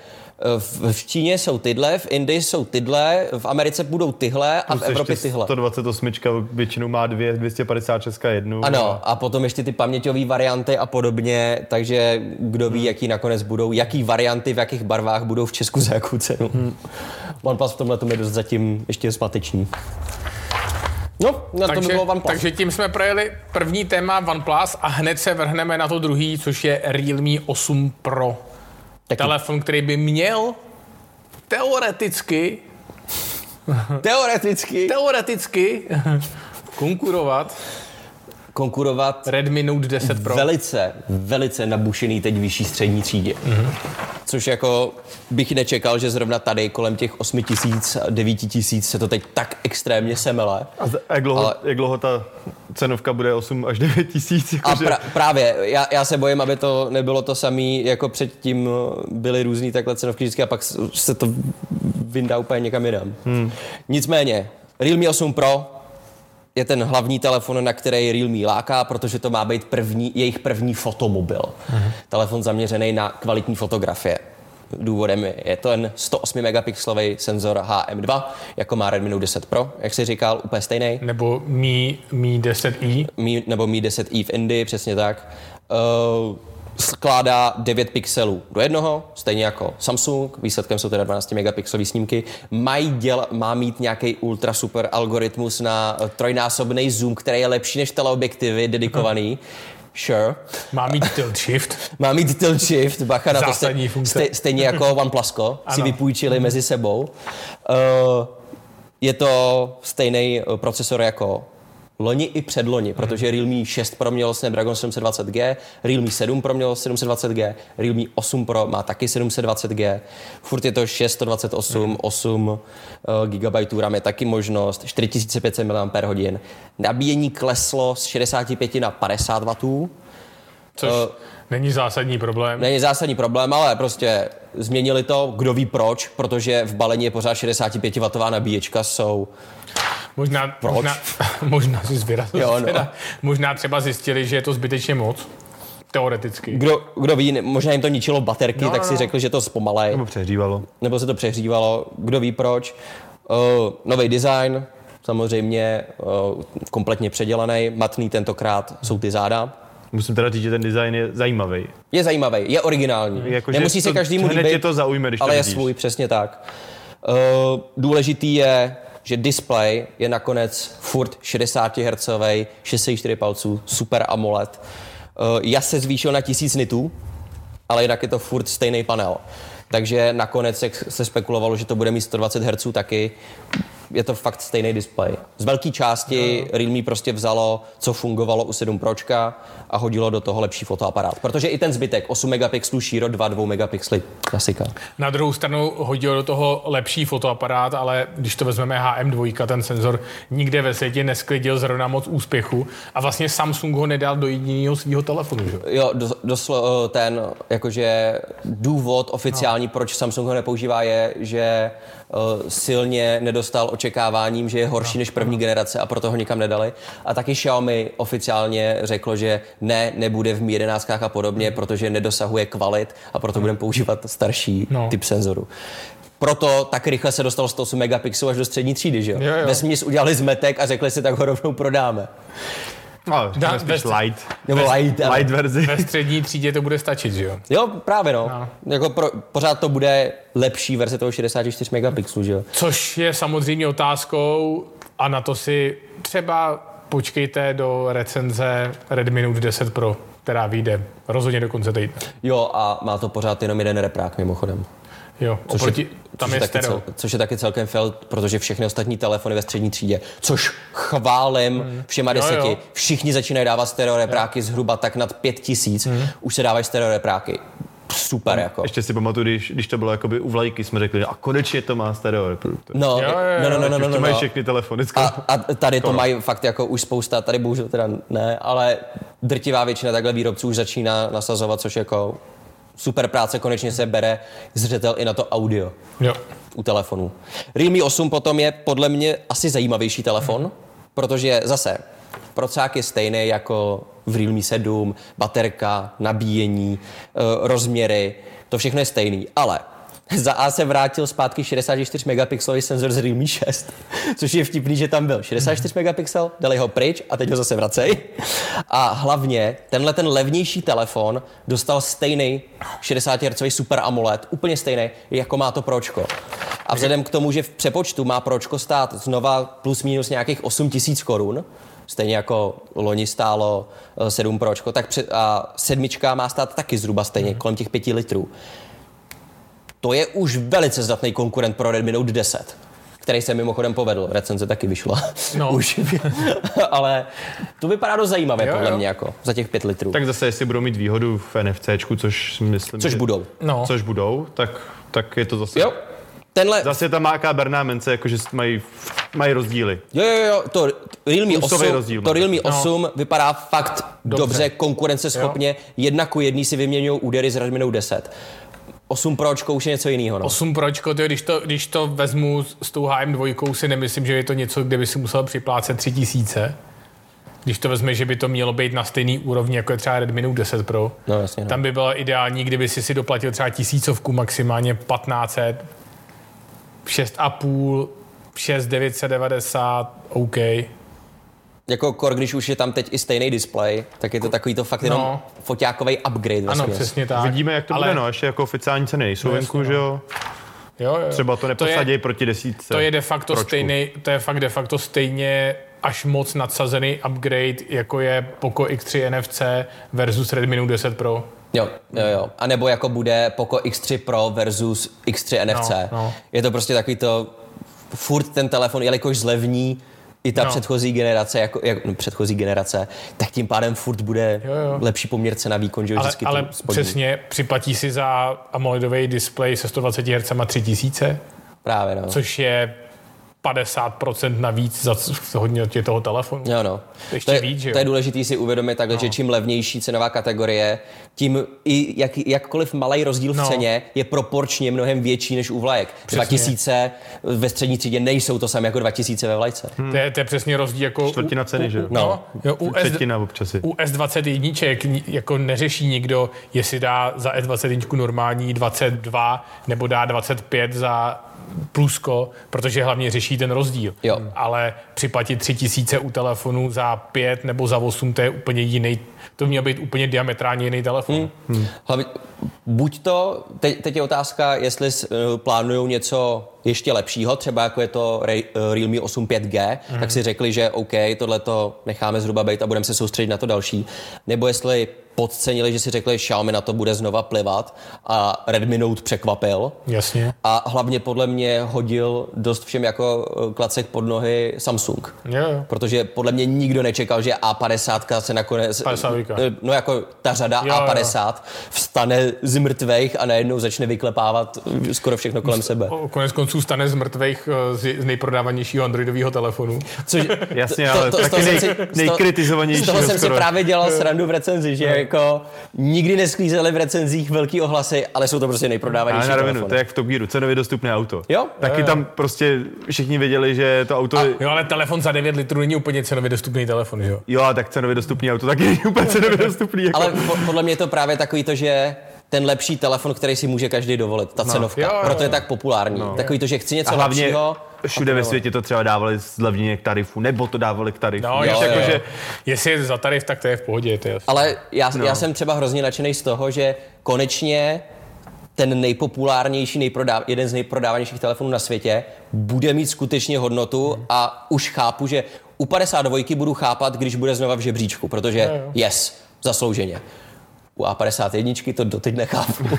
v, v Číně jsou tyhle, v Indii jsou tyhle, v Americe budou tyhle a v Evropě tyhle. 128 většinou má dvě, 256 jednu. Ano, a... a potom ještě ty paměťové varianty a podobně, takže kdo ví, hmm. jaký nakonec budou, jaký varianty v jakých barvách budou v Česku za jakou cenu. Hmm. OnePlus v tomhle je dost zatím ještě smateční. No, na takže, to by bylo OnePlus. Takže tím jsme projeli první téma OnePlus a hned se vrhneme na to druhý, což je Realme 8 Pro. Taky. Telefon, který by měl teoreticky Teoreticky. Teoreticky konkurovat konkurovat Redmi Note 10 Pro. Velice, velice nabušený teď vyšší střední třídě. Mm-hmm. Což jako bych nečekal, že zrovna tady kolem těch 8 tisíc, 9 tisíc se to teď tak extrémně semele. A jak dlouho, Ale... jak dlouho ta cenovka bude 8 až 9 tisíc? Jako a pra, právě, já, já se bojím, aby to nebylo to samé, jako předtím byly různý takhle cenovky vždycky a pak se to vyndá úplně někam jinam. Hmm. Nicméně, Realme 8 Pro je ten hlavní telefon, na který Realme láká, protože to má být první, jejich první fotomobil. Uh-huh. Telefon zaměřený na kvalitní fotografie. důvodem je to jen 108 megapixelový senzor HM2, jako má Redmi Note 10 Pro, jak jsi říkal, úplně stejný. Nebo Mi, Mi 10i. Mi, nebo Mi 10i v Indii, přesně tak. Uh, skládá 9 pixelů do jednoho, stejně jako Samsung, výsledkem jsou teda 12 megapixelové snímky. Mají děl, má mít nějaký ultra super algoritmus na trojnásobný zoom, který je lepší než teleobjektivy dedikovaný. Sure. Má mít tilt shift. Má mít tilt shift, bacha na to stej, stejně jako OnePlusko si vypůjčili mezi sebou. Uh, je to stejný eh, procesor jako loni i předloni, protože Realme 6 Pro mělo Snapdragon 720G, Realme 7 Pro mělo 720G, Realme 8 Pro má taky 720G, furt je to 628, 8 uh, GB RAM je taky možnost, 4500 mAh. Nabíjení kleslo z 65 na 50 W, Což Eh, není zásadní problém. Není zásadní problém, ale prostě změnili to, kdo ví proč, protože v balení je pořád 65W nabíječka, jsou Možná, Proč? možná, možná si zvěrazil. Jo, no. teda, možná třeba zjistili, že je to zbytečně moc. Teoreticky. Kdo, kdo ví, možná jim to ničilo baterky, No, tak no, si no. řekl, že to zpomalej, Nebo přehřívalo. nebo se to přehřívalo, kdo ví proč. Uh, nový design, samozřejmě uh, kompletně předělaný, matný tentokrát jsou ty záda. Musím teda říct, že ten design je zajímavý. Je zajímavý, je originální. Jakože Nemusí se každému líbit, to zaujme, když to ale je vidíš. svůj, přesně tak. Uh, důležitý je, že display je nakonec furt 60 Hz, 64 palců, super AMOLED. Uh, jas se zvýšil na 1000 nitů, ale jinak je to furt stejný panel. Takže nakonec, se spekulovalo, že to bude mít 120 Hz taky, je to fakt stejný displej. Z velké části no. Realme prostě vzalo, co fungovalo u 7 Pročka a hodilo do toho lepší fotoaparát. Protože i ten zbytek, 8 megapixelů šíro, 2 2 megapixely, klasika. Na druhou stranu hodil do toho lepší fotoaparát, ale když to vezmeme HM2, ten senzor nikde ve světě nesklidil zrovna moc úspěchu a vlastně Samsung ho nedal do jediného svého telefonu. Že? Jo, do, doslo, ten jakože důvod oficiální, no. proč Samsung ho nepoužívá, je, že silně nedostal očekáváním, že je horší než první generace a proto ho nikam nedali. A taky Xiaomi oficiálně řeklo, že ne, nebude v Mi 11 a podobně, protože nedosahuje kvalit a proto budeme používat starší No. typ senzoru. Proto tak rychle se dostal 108 megapixelů až do střední třídy, že jo? Jo, jo. Vesměs udělali zmetek a řekli si, tak ho rovnou prodáme. No, Dá- řekněme spíš bez- light. Nebo light, ale- Light verzi. Ve střední třídě to bude stačit, že jo? Jo, právě no. No. no. Jako pro, pořád to bude lepší verze toho 64 megapixelů, že jo? Což je samozřejmě otázkou a na to si třeba počkejte do recenze Redmi Note 10 Pro, která vyjde rozhodně do konce týdne. Jo, a má to pořád jenom jeden reprák mimochodem. Jo, Což oproti, je, tam což je taky stereo. cel, což je taky celkem fail, protože všechny ostatní telefony ve střední třídě, což chválím všema Hmm. Jo, deseti, jo. všichni začínají dávat stereo repráky zhruba tak nad pět tisíc, Hmm. už se dávají stereo repráky. Super jako. Ještě si pamatuju, když, když to bylo jakoby u vlajky, jsme řekli, a konečně to má stereo reproduktor. No, Jo, jo, jo. no, no, no, no, no, to no, mají no. všechny telefony. A, a tady to mají fakt jako už spousta, tady bohužel teda ne, ale drtivá většina takhle výrobců už začíná nasazovat, což jako super práce, konečně se bere zřetel i na to audio Jo. u telefonů. Realme 8 potom je podle mě asi zajímavější telefon, protože zase procák je stejný jako v Realme 7, baterka, nabíjení, eh, rozměry, to všechno je stejný, ale za A se vrátil zpátky 64 megapixelový senzor z Realme 6, což je vtipný, že tam byl 64 megapixel, dali ho pryč a teď ho zase vracej. A hlavně tenhle ten levnější telefon dostal stejný 60 Hz Super AMOLED, úplně stejný, jako má to Pročko. A vzhledem k tomu, že v přepočtu má Pročko stát znova plus minus nějakých 8 tisíc korun, stejně jako loni stálo eh, 7 Pročko, tak před, a sedmička má stát taky zhruba stejně, kolem těch 5 litrů. To je už velice zdatný konkurent pro Redmi Note 10, který se mimochodem povedl. Recenze taky vyšla. No. už. Ale to vypadá dost zajímavě Jo, podle jo. mě jako za těch 5 litrů. Tak zase, jestli budou mít výhodu v NFCčku, což myslím, Což že, budou. No. což budou, tak, tak je to zase... Jo, tenhle, Zase tam má jaká berná mence, jakože mají, mají rozdíly. Jo, jo, jo, to Realme Plusový 8, rozdíl to. Realme 8 vypadá fakt dobře, Dobře. konkurenceschopně. Jedna ku jedný si vyměňují údery z Redmi Note 10. 8 Pročko už je něco jiného. No. 8 pročko, tyjo, když, to, když to vezmu s tou HM2, si nemyslím, že je to něco, kde by si musel připlácet 3000. když to vezme, že by to mělo být na stejný úrovni, jako je třeba Redmi Note 10 Pro, No, jasně, no. tam by bylo ideální, kdyby si si doplatil třeba tisícovku, maximálně 1500, 6,5, 6 990, OK. Jako kor, když už je tam teď i stejný display, tak je to takový to fakt jenom No. foťákový upgrade Ano, vlastně. přesně tak. Vidíme, jak to Ale- bude, no, ještě jako oficiální ceny nejsou No, venku, jasně, že jo? Jo, jo. Třeba to je- neposadějí proti desítce. To je de facto Pročku. stejný, to je fakt de facto stejně až moc nadsazený upgrade, jako je Poco X3 NFC versus Redmi Note 10 Pro. Jo, jo, jo. A nebo jako bude Poco X3 Pro versus X3 NFC. no. Je to prostě takový to, furt ten telefon, jelikož zlevní i ta No. předchozí generace, jako, jak, no, předchozí generace, tak tím pádem furt bude Jo, jo. lepší poměr cena výkon, že Ale, vždycky ale přesně, připlatí si za AMOLEDový displej se 120 Hz 3000, Právě, no. což je 50% navíc za hodnotě toho telefonu. Jo, no. Ještě to je, víc, že jo? to je důležité si uvědomit takhle, no. že čím levnější cenová kategorie, tím i jak, jakkoliv malý rozdíl v No. ceně je proporčně mnohem větší než u vlajek. 2000 ve střední třídě nejsou to samé jako 2000 ve vlajce. Hmm. To, je, to je přesně rozdíl jako... Čtvrtina ceny, že jo? No, jo, u, S, Třetina občas. u S21 ni- jako neřeší nikdo, jestli dá za S21 normální 22 nebo dá 25 za plusko, protože hlavně řeší ten rozdíl. Jo. Ale připlatit 3000 u telefonu za 5 nebo za 8, to je úplně jiný, to měl být úplně diametrálně jiný telefon. Hmm. Hlavně, buď to, teď, teď je otázka, jestli uh, plánují něco ještě lepšího, třeba jako je to Re, uh, Realme 8 5G, mm. tak si řekli, že OK, tohle to necháme zhruba být a budeme se soustředit na to další. Nebo jestli podcenili, že si řekli, Xiaomi na to bude znova plivat a Redmi Note překvapil. Jasně. A hlavně podle mě hodil dost všem jako eh, klacek pod nohy Samsung. Jo, jo. Protože podle mě nikdo nečekal, že A50 se nakonec... 50. No jako ta řada Jo, jo. A50 vstane z mrtvejch a najednou začne vyklepávat skoro všechno kolem sebe. O- Konec konců stane z mrtvých eh, z, nejprodávanějšího androidového telefonu. Což, Jasně, to- ale to- taky nej, nejkritizovanější. Z toho jsem si právě dělal srandu v recenzi, že jako nikdy nesklízeli v recenzích velký ohlasy, ale jsou to prostě Ale nejprodávanější na rovinu, telefony. to je jak v Top Gearu, cenově dostupné auto. Jo? Taky tam prostě všichni věděli, že to auto... je- Jo, ale telefon za 9 litrů není úplně cenově dostupný telefon, jo? Jo, a tak cenově dostupný auto taky není úplně cenově dostupný. Jako... Ale po, podle mě je to právě takový to, že ten lepší telefon, který si může každý dovolit, ta cenovka. jo, jo, Proto je jo. tak populární. Takový to, že chci něco a hlavně lepšího. Všude ve světě to třeba dávali zlevněně k tarifu, nebo to dávali k tarifu. No, jo, jako, jo. že Jestli je za tarif, tak to je v pohodě, to je. Ale já, No. já jsem třeba hrozně nadšený z toho, že konečně ten nejpopulárnější, nejprodáv, jeden z nejprodávanějších telefonů na světě bude mít skutečně hodnotu a už chápu, že u 52 budu chápat, když bude znova v žebříčku, protože Jo, jo. yes, zaslouženě. U A51 to doteď nechápu.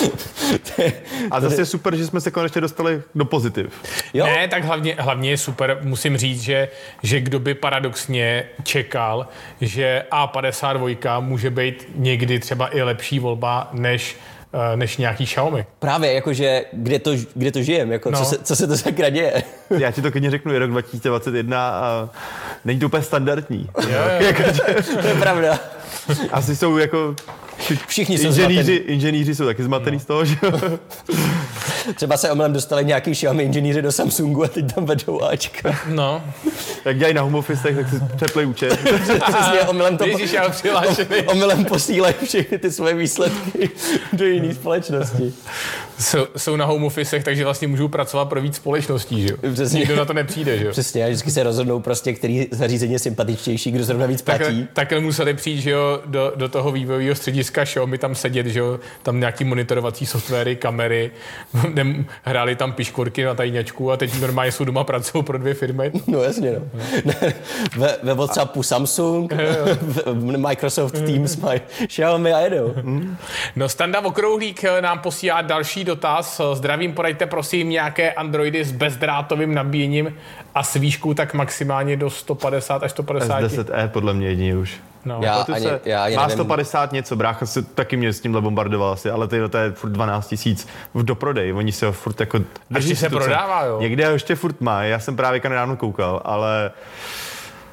A zase je super, že jsme se konečně dostali do pozitiv. jo? Ne, tak hlavně, hlavně je super, musím říct, že, že kdo by paradoxně čekal, že A52 může být někdy třeba i lepší volba než, eh, než nějaký Xiaomi. Právě, jakože kde to, kde to žijem, jako, No. co, se, co se to sakra děje. Já ti to klidně řeknu, je rok 2021 a není to úplně standardní. to je pravda. Asi jsou jako Všichni jsou inženýři, zmatený. inženýři jsou taky zmatený z toho, že jo? Třeba se omylem dostali nějaký Xiaomi inženýři do Samsungu a teď tam vedou Ačka. No, Jak dělají na home officech, tak si přepli účet. Přesně, omylem to Ježíš, já přihlášený. omylem posílají všechny ty svoje výsledky do jiné společnosti. Jsou, jsou na home officech, takže vlastně můžou pracovat pro víc společností, že jo? Přesně. Nikdo na to nepřijde, že jo? Přesně, a vždycky se rozhodnou prostě, který zařízení je sympatičtější, kdo zrovna víc Takhle, platí. takhle museli přijít, že jo, do, do toho vývojového střediska Xiaomi tam sedět, že jo, tam nějaký monitorovací softwary, kamery, nem- hráli tam piškvorky na tajňačku a teď normálně jsou doma pracují pro dvě firmy. No jasně, no. ve, ve Whatsappu Samsung, v Microsoft Teams mají Xiaomi a jedou. No Standa Okrouhlík eh, nám posílá další dotaz. Zdravím, podajte prosím nějaké Androidy s bezdrátovým nabíjením a s výškou tak maximálně do 150 až 150. S10e podle mě jedině už. No. Já ani, se, já ani má nevím. 150 něco, brácha se taky mě s tímhle bombardoval asi, ale ty, to je furt 12 tisíc v doprodej, oni se ho furt jako drží se prodává, jo? Někde ho ještě furt má, já jsem právě nedávno koukal, ale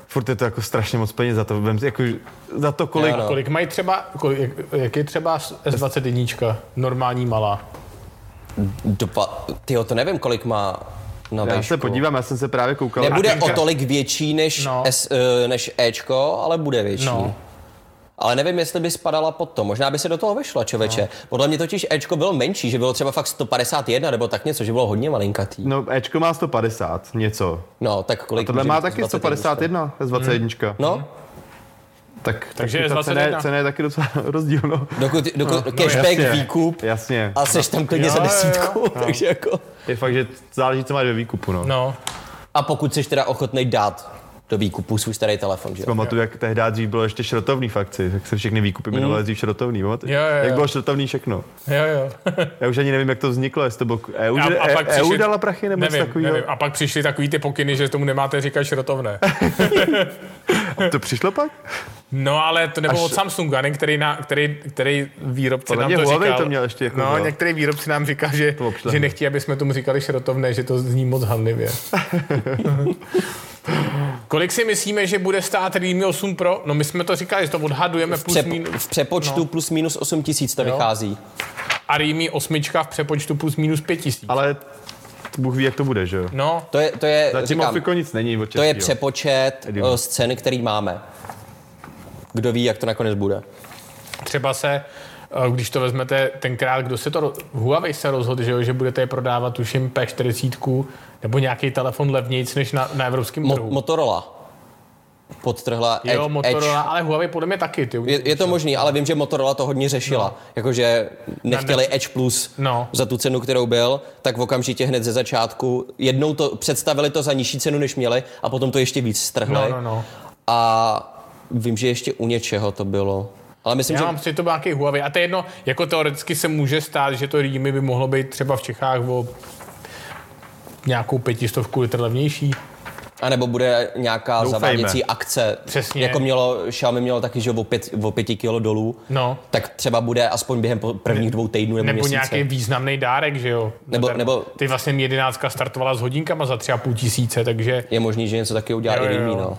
furt je to jako strašně moc peněz za to, vem si, jako, za to kolik, Jo, no. Kolik mají třeba, kolik, jak, jak je třeba S21, normální malá? Dopa, tyjo, to nevím, kolik má na Já se podívám, já jsem se právě koukal. Nebude A o tolik větší než, No. S, eh, než Ečko, ale bude větší. No. Ale nevím, jestli by spadala pod to. Možná by se do toho vešla, čověče. No. Podle mě totiž Ečko bylo menší, že bylo třeba fakt 151 nebo tak něco, že bylo hodně malinkatý. No, Ečko má 150, něco. No, tak kolik Tohle může má taky 21? 151, S21. No, Tak, Takže taky ta S21. cena, je- cena je taky docela rozdíl, no. dokud, dokud no, cashback, jasně. výkup Jasně. a seš tam klidně Jo, za jo, jo. desítku, takže jako... Je fakt, že záleží, co máš ve výkupu, no. No, A pokud jsi teda ochotný dát do výkupu svůj starý telefon, že jo? Pamatuju, jak tehdy dřív bylo ještě šrotovný v akci, tak se všechny výkupy jmenovaly dřív šrotovný. Jo, jo, jo. Jak bylo šrotovný všechno. jo, jo. Já už ani nevím, jak to vzniklo, jestli to bylo EU, A- a pak E- EU přišli- dala prachy nebo něco Nevím, takového. nevím. A pak přišly takový ty pokyny, že tomu nemáte říkat šrotovné. To přišlo pak? No ale to nebylo Až- od Samsungu, a ne, který, na, který, který výrobce Podle nám to Huawei říkal. to měl ještě jako no, dělat. některý výrobci nám říká, že, že nechtějí, aby jsme tomu říkali šrotovné, že to zní moc hanlivě. Kolik si myslíme, že bude stát Realme 8 Pro? No my jsme to říkali, že to odhadujeme plus Přep, minus. v přepočtu no. plus minus 8 tisíc to vychází. A Realme 8 v přepočtu plus minus 5 tisíc. Ale Bůh ví, jak to bude, že jo? No, To je, to je, Zatím říkám, nic není od to je přepočet Edimu. eh, z ceny, který máme. Kdo ví, jak to nakonec bude. třeba se, eh, když to vezmete tenkrát, kdo se to, Huawei se rozhodl, že, jo, že budete je prodávat, tuším P40 nebo nějaký telefon levnějc než na, na evropském Mo- trhu. Motorola podtrhla jo, Edge- Motorola, Edge. ale Huawei podle mě taky. Ty. Je, je to možný, ale vím, že Motorola to hodně řešila. No. Jakože nechtěli Edge Plus No. za tu cenu, kterou byl, tak okamžitě hned ze začátku jednou to představili to za nižší cenu, než měli, a potom to ještě víc strhli. No, no, no. A vím, že ještě u něčeho to bylo. Ale myslím, Já že mám pocit, že to byl nějaký Huawei. A to je jedno, jako teoreticky se může stát, že to Realme by mohlo být třeba v Čechách o nějakou pětistovku litr levnější. A nebo bude nějaká Doufejme. zaváděcí akce. Přesně. Jako mělo, Xiaomi mělo taky, že o pět, o pěti kilo dolů. No. Tak třeba bude aspoň během prvních dvou týdnů nebo, Nebo měsíce. nějaký významný dárek, že jo? Nebo- Zadarmo. nebo- Ty vlastně 11 startovala s hodinkama za 3,5 tisíce, takže Je možný, že něco taky udělá Jo, i jo, jo. no.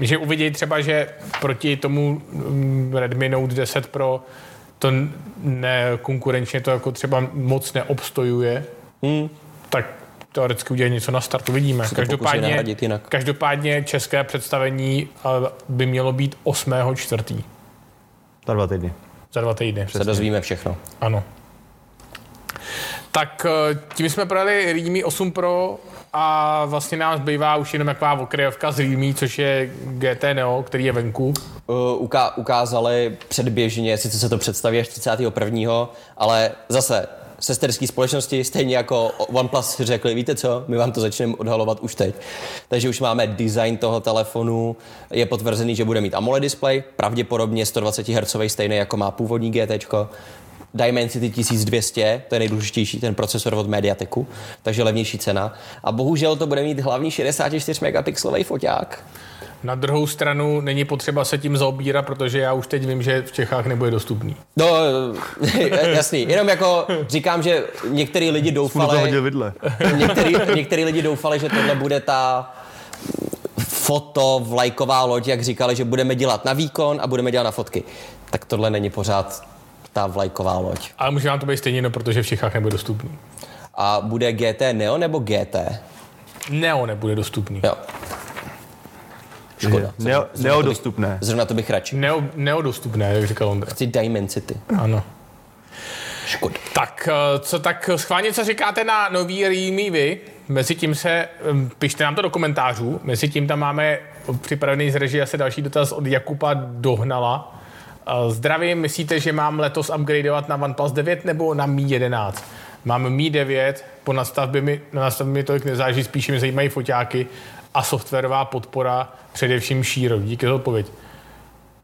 Že uvidějí třeba, že proti tomu mm, Redmi Note 10 Pro to ne, konkurenčně to jako třeba moc neobstojuje, Hmm. tak teoreticky udělají něco na startu, vidíme. jinak. každopádně české představení eh, by mělo být 8. čtvrtý Za dva týdny. za dva týdny. Se dozvíme všechno. Ano. Tak eh, tím jsme projeli Realme 8 Pro a vlastně nám zbývá už jenom taková okrajovka z Realme, což je GT Neo, který je venku. Uh, uká- ukázali předběžně, sice se to představí až 31. ale zase sesterský společnosti, stejně jako OnePlus řekli, víte co, my vám to začneme odhalovat už teď. Takže už máme design toho telefonu, je potvrzený, že bude mít AMOLED display, pravděpodobně 120 Hz stejný jako má původní GT. Dimensity 1200, to je nejdůležitější ten procesor od Mediateku, takže levnější cena. A bohužel to bude mít hlavní 64 megapixelový foťák. Na druhou stranu není potřeba se tím zaobírat, protože já už teď vím, že v Čechách nebude dostupný. No, jasný. Jenom jako říkám, že některý lidi doufali, některý, některý lidi doufali, že tohle bude ta foto vlajková loď, jak říkali, že budeme dělat na výkon a budeme dělat na fotky. Tak tohle není pořád ta vlajková loď. Ale může vám to být stejně, no, protože v Čechách nebude dostupný. A bude GT Neo nebo GT? Neo nebude dostupný. Jo. Škoda. Neo, neodostupné. Zrovna to bych radši. Neo, Neo dostupné, jak říkal Ondra. Chci Dimensity. Ano. Škoda. Tak, eh, co tak schválně, co říkáte na nový Realme vy? Mezi tím se, pište nám to do komentářů, mezi tím tam máme připravený z režie asi další dotaz od Jakuba Dohnala. Zdravím, myslíte, že mám letos upgradeovat na OnePlus 9 nebo na Mi 11? Mám Mi 9, po nastavbě mi, na nastavbě mi tolik nezáleží, spíše mě zajímají foťáky a softwarová podpora, především šíro. Díky za odpověď.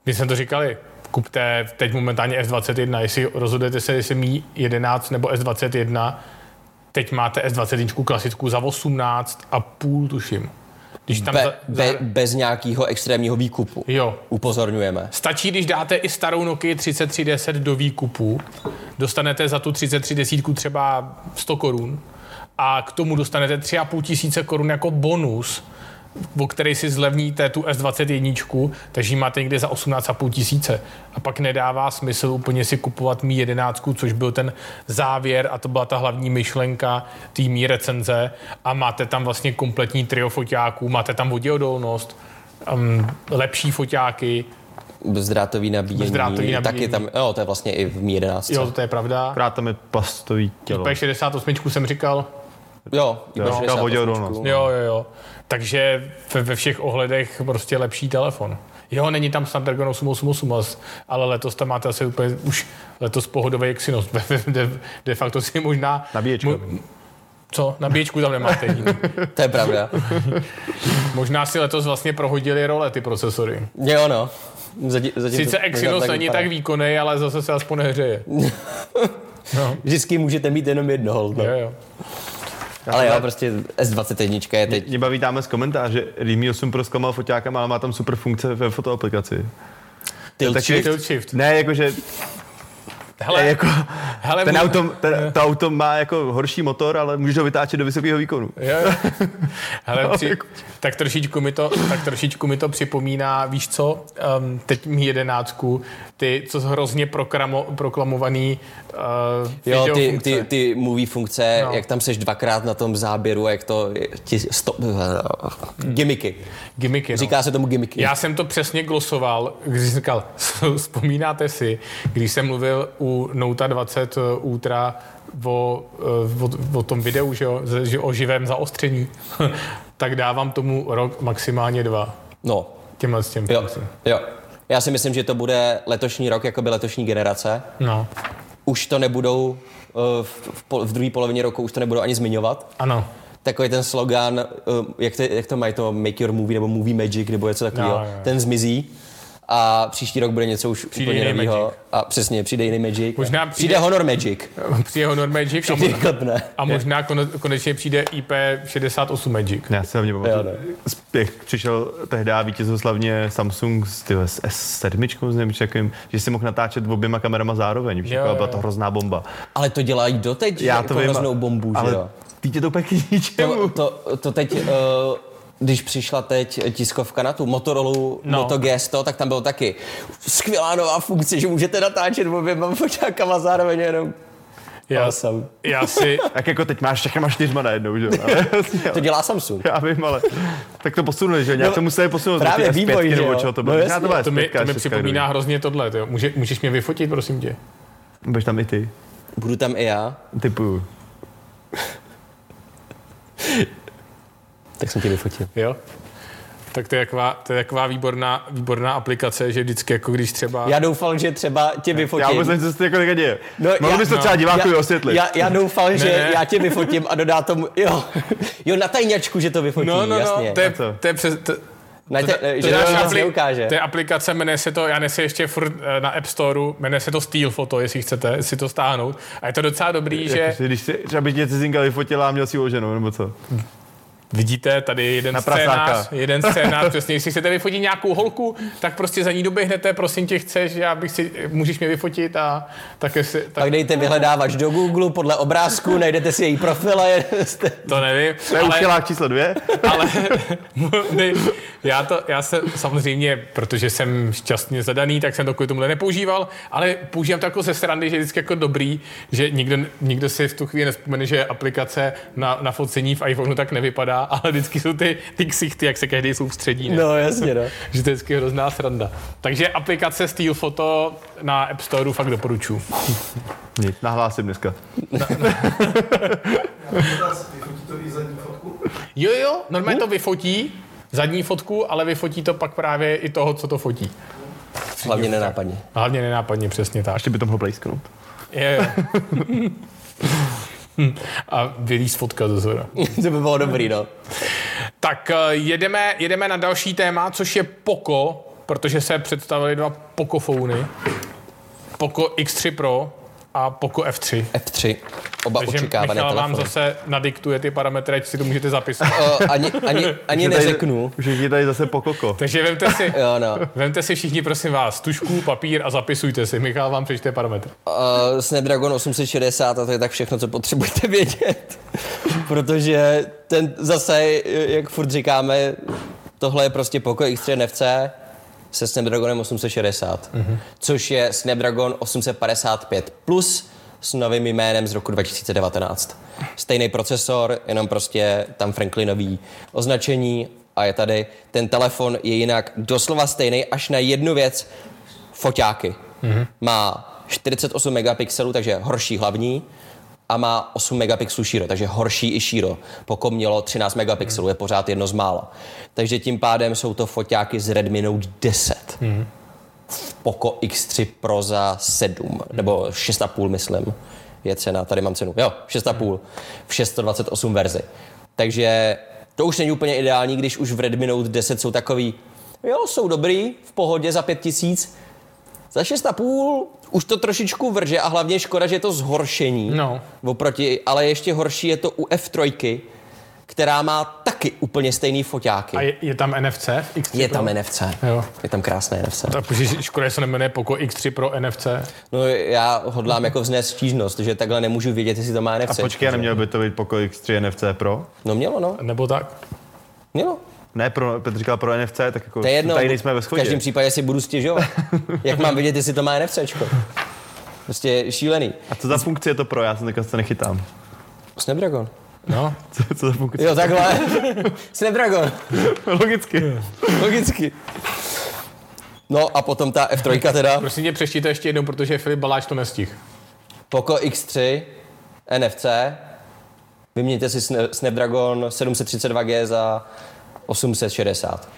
My jsme to říkali, kupte teď momentálně S21, jestli rozhodujete se, jestli mí 11 nebo S21, teď máte S21 klasickou za 18 a půl, tuším. Když tam Be, za, be, za, bez nějakého extrémního výkupu. jo, Upozorňujeme. Stačí, když dáte i starou Nokia 3310 do výkupu, dostanete za tu 3310 třeba 100 korun a k tomu dostanete 3,5 tisíce korun jako bonus o který si zlevníte tu S21, takže ji máte někde za 18,5 tisíce. A pak nedává smysl úplně si kupovat Mi 11, což byl ten závěr a to byla ta hlavní myšlenka té Mi recenze a máte tam vlastně kompletní trio foťáků, máte tam voděodolnost, um, lepší foťáky, Bezdrátový nabíjení, Bezdrátový nabíjení. taky tam, jo, to je vlastně i v Mi 11. jo, to je pravda. Akorát tam je plastový tělo. P68 jsem říkal, Jo, Jo, jo říkal voděodolnost. Jo, jo, jo. Takže ve, ve všech ohledech prostě lepší telefon. Jo, není tam Snapdragon 888, ale letos tam máte asi úplně už letos pohodový Exynos. De, de facto si možná... Nabíječka. Mo- co? Nabíječku tam nemáte. jiný. To je pravda. Možná si letos vlastně prohodili role ty procesory. Jo, no. Zatím, zatím Sice Exynos není tak výkonný, ale zase se aspoň nehřeje. No, Vždycky můžete mít jenom jedno hold, no. jo, jo. Ale jo, prostě S21 je teď. Mě baví tam z komentáře, Realme 8 Pro zklamal foťákem, ale má tam super funkce ve fotoaplikaci. Tilt shift. Tilt shift. Ne, jakože Hele, jako, hele, ten mu- auto, ten, to auto má jako horší motor, ale můžeš ho vytáčet do vysokého výkonu. Jo, jo. Hele, při, tak, trošičku mi to, tak trošičku mi to připomíná, víš co, um, teď mi jedenáctku, ty, co hrozně prokramo, proklamovaný uh, Jo, ty, ty, ty movie funkce, No. jak tam seš dvakrát na tom záběru, jak to ti stop, gimmicky. Gimmicky, no. Říká se tomu gimmicky. Já jsem to přesně glosoval, když jsem říkal, vzpomínáte si, když jsem mluvil u Note 20 Ultra o, eh, o, o tom videu, že jo, že- o živém zaostření, tak dávám tomu rok maximálně dva. No, Těmhle s těm. jo, jo. Já si myslím, že to bude letošní rok, jako by letošní generace. No, Už to nebudou eh, v, v, v druhé polovině roku už to nebudou ani zmiňovat. ano. Takový ten slogan, eh, jak to, jak to mají to Make Your Movie nebo Movie Magic nebo něco takového, Jo, jo, jo. ten zmizí. A příští rok bude něco už Přijde úplně nového. Magic. A přesně, přijde jiný Magic. Možná přijde, přijde- Honor Magic. Přijde Honor Magic a, Všechny mo- klepne. a možná kone, konečně přijde IP68 Magic. Já si hlavně pamatuju, no. jak přišel tehdy vítězoslavně Samsung s, tyhle, s S7, s nevím, čakým, že si mohl natáčet oběma kamerama zároveň. Jo, jako, jo, byla to hrozná bomba. Ale to dělají doteď, Já jako to vím, hroznou bombu, ale že jo? Teď je to úplně k ničemu. To, to, to teď, uh, když přišla teď tiskovka na tu Motorola No. no. Moto G100, tak tam bylo taky skvělá nová funkce, že můžete natáčet oběma foťákama zároveň jenom. Já, Awesome. já si, Jak jako teď máš všechno čtyřma najednou, že jo? To dělá Samsung. já vím, ale tak to posunuli, že? Nějak No, to museli posunout. právě vývoj, S5 že jo? to No bylo. Já to, to mi, S5, to mi S6 připomíná hrozně tohle. Jo. Může, můžeš mě vyfotit, prosím tě? Budeš tam i ty. Budu tam i já, Typu. Tak jsem tě vyfotil. Jo? Tak to je taková, to je taková výborná, výborná aplikace, že vždycky jako když třeba... Já doufal, že třeba tě vyfotím. Já vůbec nevím, co se to jako děje. No, Mohl bys to no. třeba divákovi já, osvětlit? Já, já doufal, že ne. já tě vyfotím a dodá tomu, jo, jo na tajňačku, že to vyfotí, no, no, jasně. no, to je, to je přes... To, Na to, te, to, že je to nic neukáže. To je aplikace, jmenuje se to, já nesi ještě furt eh, na App Storeu, jmenuje se to Steel Photo, jestli chcete si to stáhnout. A je to docela dobrý, že Jako si, když si, třeba by tě cizinka vyfotila a měl si uloženou, nebo co? Vidíte tady jeden Na prasáka. scénář, jeden scénář, přesně, jestli chcete vyfotit nějakou holku, tak prostě za ní doběhnete, prosím tě, chceš, já bych si, můžeš mě vyfotit a tak jestli, tak Pak dejte vyhledávač do Google podle obrázku, najdete si její profil a jste... to nevím, To je ale, uchylák číslo dvě. ale ne, já, to, já se samozřejmě, protože jsem šťastně zadaný, tak jsem to kvůli tomuhle nepoužíval, ale používám to jako ze srandy, že je vždycky jako dobrý, že nikdo, nikdo si v tu chvíli nespomene, že aplikace na, na focení v iPhoneu tak nevypadá, ale vždycky jsou ty, ty ksichty, jak se každý soustředí. Ne? No jasně, no. Že to je vždycky hrozná sranda. Takže aplikace Steel Photo na App Storeu fakt doporučuji. Nic, nahlásím dneska. Vyfotí to i zadní fotku? Jo, jo, normálně to vyfotí, zadní fotku, ale vyfotí to pak právě i toho, co to fotí. Hlavně nenápadně. Hlavně nenápadně, přesně tak. Ještě by to mohlo plejsknout. Je, jo. A vylíz fotka ze zhora. to by bylo dobrý, no. Tak eh, jedeme, jedeme na další téma, což je Poco, protože se představili dva Pocofony. Poco X3 Pro a Poco F3. F3. Oba Takže očekávané Michal vám telefony. zase nadiktuje ty parametry, ať si to můžete zapisovat. O, ani, ani, ani neřeknu. Už je tady zase pokoko. Takže vemte si, Jo, no. vemte si všichni, prosím vás, tušku, papír a zapisujte si. Michal vám přečte parametry. Uh, Snapdragon 860 a to je tak všechno, co potřebujete vědět. Protože ten zase, jak furt říkáme, tohle je prostě Poco X3 NFC se Snapdragonem 860, mm-hmm. což je Snapdragon 855 plus s novým jménem z roku 2019. Stejný procesor, jenom prostě tam Franklinový označení a je tady. Ten telefon je jinak doslova stejný až na jednu věc, foťáky. Mm-hmm. Má 48 megapixelů, takže horší hlavní, a má 8 megapixelů šíro, takže horší i šíro. Poco mělo 13 megapixelů, je pořád jedno z mála. Takže tím pádem jsou to foťáky z Redmi Note 10. Mm. Poco X3 Pro za 7, nebo 6,5 myslím je cena, tady mám cenu, jo, 6,5 v 628 verzi. Takže to už není úplně ideální, když už v Redmi Note 10 jsou takový, jo, jsou dobrý, v pohodě za 5000, za 6,5 už to trošičku vrže a hlavně škoda, že je to zhoršení. No. Oproti, ale ještě horší je to u F3, která má taky úplně stejný foťáky. A je, je tam NFC v X3 je Pro? tam NFC. Jo. Je tam krásné NFC. Tak protože škoda, že se nemenuje Poco X3 Pro NFC. No já hodlám jako vznést stížnost, že takhle nemůžu vědět, jestli to má NFC. A počkej, neměl by to být Poco X3 NFC Pro? No mělo, no. Nebo tak. Mělo. Ne, pro, Petr říkal pro NFC, tak jako To je jedno. tady nejsme ve V shodě. každém případě si budu stěžovat. Jak mám vědět, jestli to má NFCčko? Prostě šílený. A co za funkci je to pro? Já jsem teďka se nechytám. Snapdragon. No. Co, co za funkci? Jo, takhle. Snapdragon. Logicky. Logicky. No a potom ta F3 teda. Prosím tě, přečtěte ještě jednou, protože Filip Baláč to nestih. Poco X3 NFC. Vyměňte si Sna- Snapdragon 732G za 860.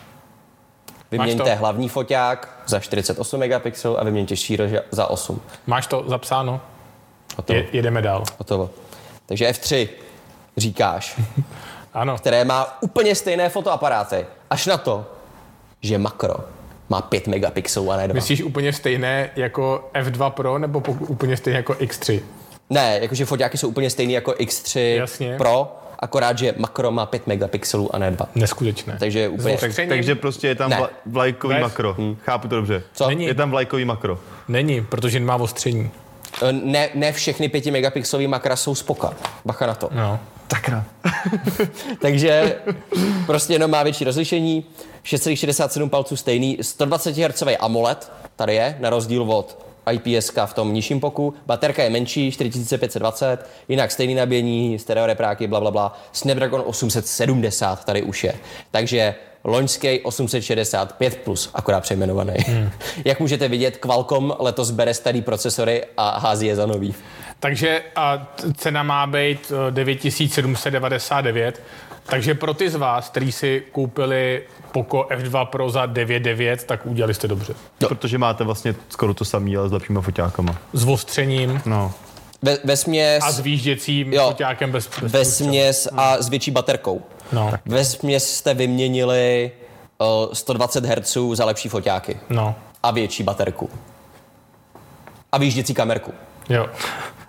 Vyměňte hlavní foťák za 48 megapixelů a vyměňte šíro za 8. Máš to zapsáno? Hotovo. Je, jedeme dál. Hotovo. Takže F3 říkáš, Ano. které má úplně stejné fotoaparáty. Až na to, že makro má 5 megapixelů a ne 2. Myslíš úplně stejné jako F2 Pro nebo úplně stejné jako X3? Ne, jakože foťáky jsou úplně stejný jako X3 Jasně. Pro, akorát, že makro má 5 megapixelů a ne 2. Neskutečné. Takže je úplně... Střením? Takže prostě je tam Ne. vla, vlajkový Ne. makro. Hm. Chápu to dobře. Co? Není. Je tam vlajkový makro. Není, protože nemá ostření. Eh, Ne, ne všechny 5 megapixelový makra jsou spoka. Bacha na to. No. Sakra. Takže prostě jenom má větší rozlišení, 6,67 palců stejný, 120 Hz AMOLED, tady je, na rozdíl od IPS v tom nižším poku, baterka je menší, 4520, jinak stejný nabíjení, stereorepráky, bla, bla, bla. Snapdragon 870 tady už je. Takže loňský 865 plus, akorát přejmenovaný. Hmm. Jak můžete vidět, Qualcomm letos bere starý procesory a hází je za nový. Takže a cena má být eh, 9799. Takže pro ty z vás, kteří si koupili Poco F2 Pro za 99, tak udělali jste dobře. Protože máte vlastně skoro to samý, ale s lepšíma foťákama. S ostřením No. Ve, ve směs, a s výjížděcím Jo. foťákem bez, bez ve směs a s větší baterkou. No, Ve směs jste vyměnili uh, 120 Hz za lepší foťáky no, a větší baterku. A výjížděcí kamerku. jo.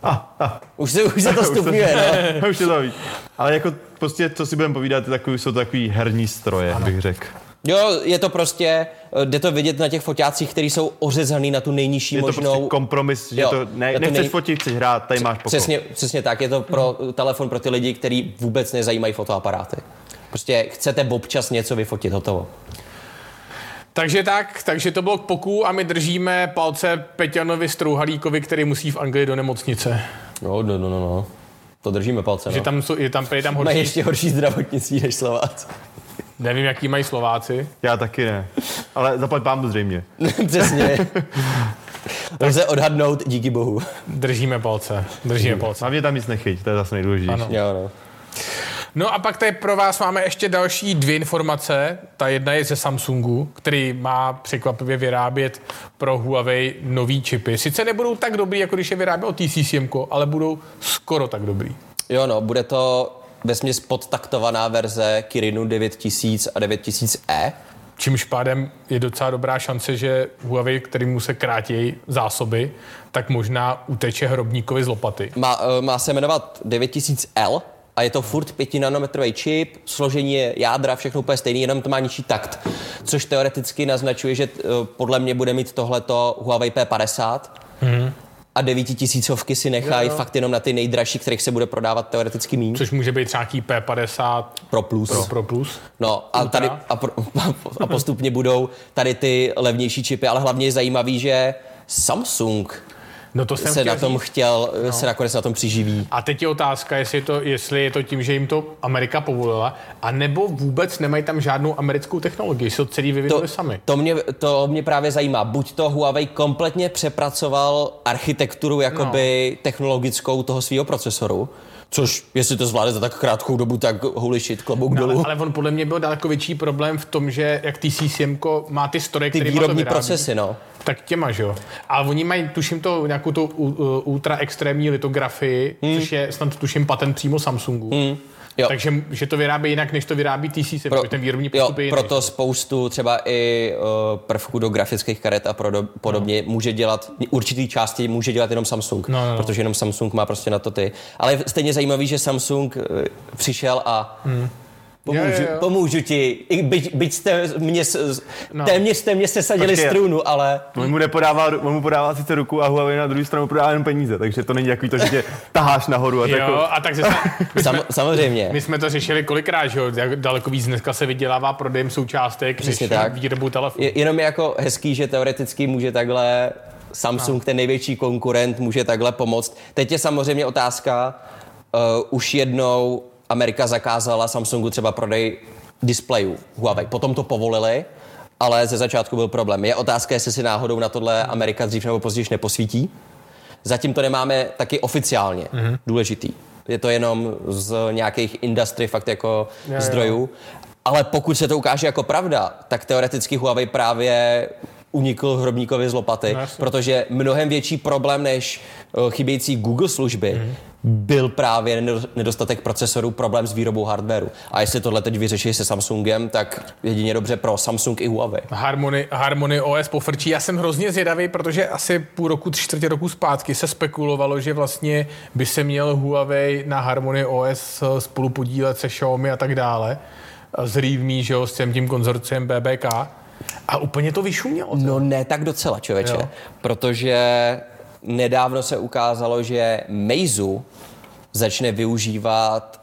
Už se, už se to stupňuje, no. Už je to víc. Ale jako prostě, co si budeme povídat, takový, jsou to takový herní stroje, ano. bych řekl. Jo, je to prostě, eh, jde to vidět na těch foťácích, které jsou ořezaný na tu nejnižší Je to možnou... prostě kompromis, že Jo, to ne, to nechceš nej- fotit, chceš hrát, tady máš pokoj. Přesně, přesně tak, je to pro telefon pro ty lidi, kteří vůbec nezajímají fotoaparáty. Prostě chcete občas něco vyfotit, hotovo. Takže tak, takže to bylo k poku a my držíme palce Peťanovi Strouhalíkovi, který musí v Anglii do nemocnice. No, no, no, no, no. To držíme palce, Že no. tam, jsou, je tam, je tam Mají horší, ještě horší zdravotnictví než Slováci. nevím, jaký mají Slováci. Já taky ne. Ale zaplať pán zřejmě. Přesně. Lze odhadnout, díky bohu. Držíme palce, držíme palce. Hlavně tam nic nechyť, to je zase nejdůležitější. Ano. Jo, no. No a pak tady pro vás máme ještě další dvě informace. Ta jedna je ze Samsungu, který má překvapivě vyrábět pro Huawei nový čipy. Sice nebudou tak dobrý, jako když je vyráběl TCCM, ale budou skoro tak dobrý. Jo, no, bude to vesměs podtaktovaná verze Kirinu 9000 a 9000e. Čímž pádem je docela dobrá šance, že Huawei, kterýmu se krátí zásoby, tak možná uteče hrobníkovi z lopaty. Má, eh, má se jmenovat 9000L a je to furt 5 nanometrový čip, složení je jádra, všechno úplně stejný, jenom to má nižší takt. Což teoreticky naznačuje, že eh, podle mě bude mít tohleto Huawei P50. Mm-hmm. a devítitisícovky si nechají fakt jenom na ty nejdražší, kterých se bude prodávat teoreticky méně. Což může být třeba nějaký P50 Pro plus. Pro, Pro Plus. No a, Ultra. tady, a, pro, a postupně budou tady ty levnější čipy, ale hlavně je zajímavý, že Samsung No to jsem se na tom říct. chtěl, no. se nakonec na tom přiživí. A teď je otázka, jestli je, to, jestli je to tím, že jim to Amerika povolila, a nebo vůbec nemají tam žádnou americkou technologii, jsou celý vyvinuli To, sami. to, mě, to mě právě zajímá. Buď to Huawei kompletně přepracoval architekturu jakoby no. technologickou toho svého procesoru, což jestli to zvládne za tak krátkou dobu, tak holy shit, klobouk No, dolů. ale, ale on podle mě byl daleko větší problém v tom, že jak ty CCM má ty stroje, ty výrobní procesy, no. Tak těma, že jo. A oni mají, tuším to, nějakou tu ultra extrémní litografii, hmm. což je snad tuším patent přímo Samsungu. Hmm. Jo. Takže že to vyrábí jinak, než to vyrábí TCM, Pro- Pro, ten výrobní jo, postup je jiný. proto spoustu třeba i uh, prvků do grafických karet a prodo, podobně no. může dělat, určitý části může dělat jenom Samsung, No, no, no. protože jenom Samsung má prostě na to ty. Ale je stejně zajímavý, že Samsung uh, přišel a hmm. Pomůžu, Jo, jo, pomůžu ti, I byť, byť jste mě, s- No. téměř jste mě sesadili Počkej. strunu, ale On mu, nepodává, on mu podává sice ruku a Huawei na druhou stranu podává jenom peníze, takže to není takový to, že tě taháš nahoru. A Jo, jako, a tak zase, my, sam, jsme, samozřejmě. my jsme to řešili kolikrát, že jo, jak daleko víc dneska se vydělává prodejem součástek, než Přesně tak. výrobu telefonu. Je, jenom je jako hezký, že teoreticky může takhle Samsung, no. ten největší konkurent, může takhle pomoct. Teď je samozřejmě otázka, uh, už jednou Amerika zakázala Samsungu třeba prodej displejů Huawei. Potom to povolili, ale ze začátku byl problém. Je otázka, jestli si náhodou na tohle Amerika dřív nebo později neposvítí. Zatím to nemáme taky oficiálně mm-hmm. důležitý. Je to jenom z nějakých industry fakt jako Jo, jo. zdrojů. Ale pokud se to ukáže jako pravda, tak teoreticky Huawei právě unikl hrobníkovi z lopaty, No, protože mnohem větší problém než eh, chybějící Google služby Mhm. byl právě nedo- nedostatek procesorů, problém s výrobou hardwareu. A jestli tohle teď vyřeší se Samsungem, tak jedině dobře pro Samsung i Huawei. Harmony, Harmony OS pofrčí. Já jsem hrozně zvědavý, protože asi půl roku, tři čtvrtě roku zpátky se spekulovalo, že vlastně by se měl Huawei na Harmony OS spolu podílet se Xiaomi a tak dále. S Realme, že jo, s tím, tím konzorciem BBK. A úplně to vyšumělo. No ne tak docela, člověče. Jo. Protože nedávno se ukázalo, že Meizu začne využívat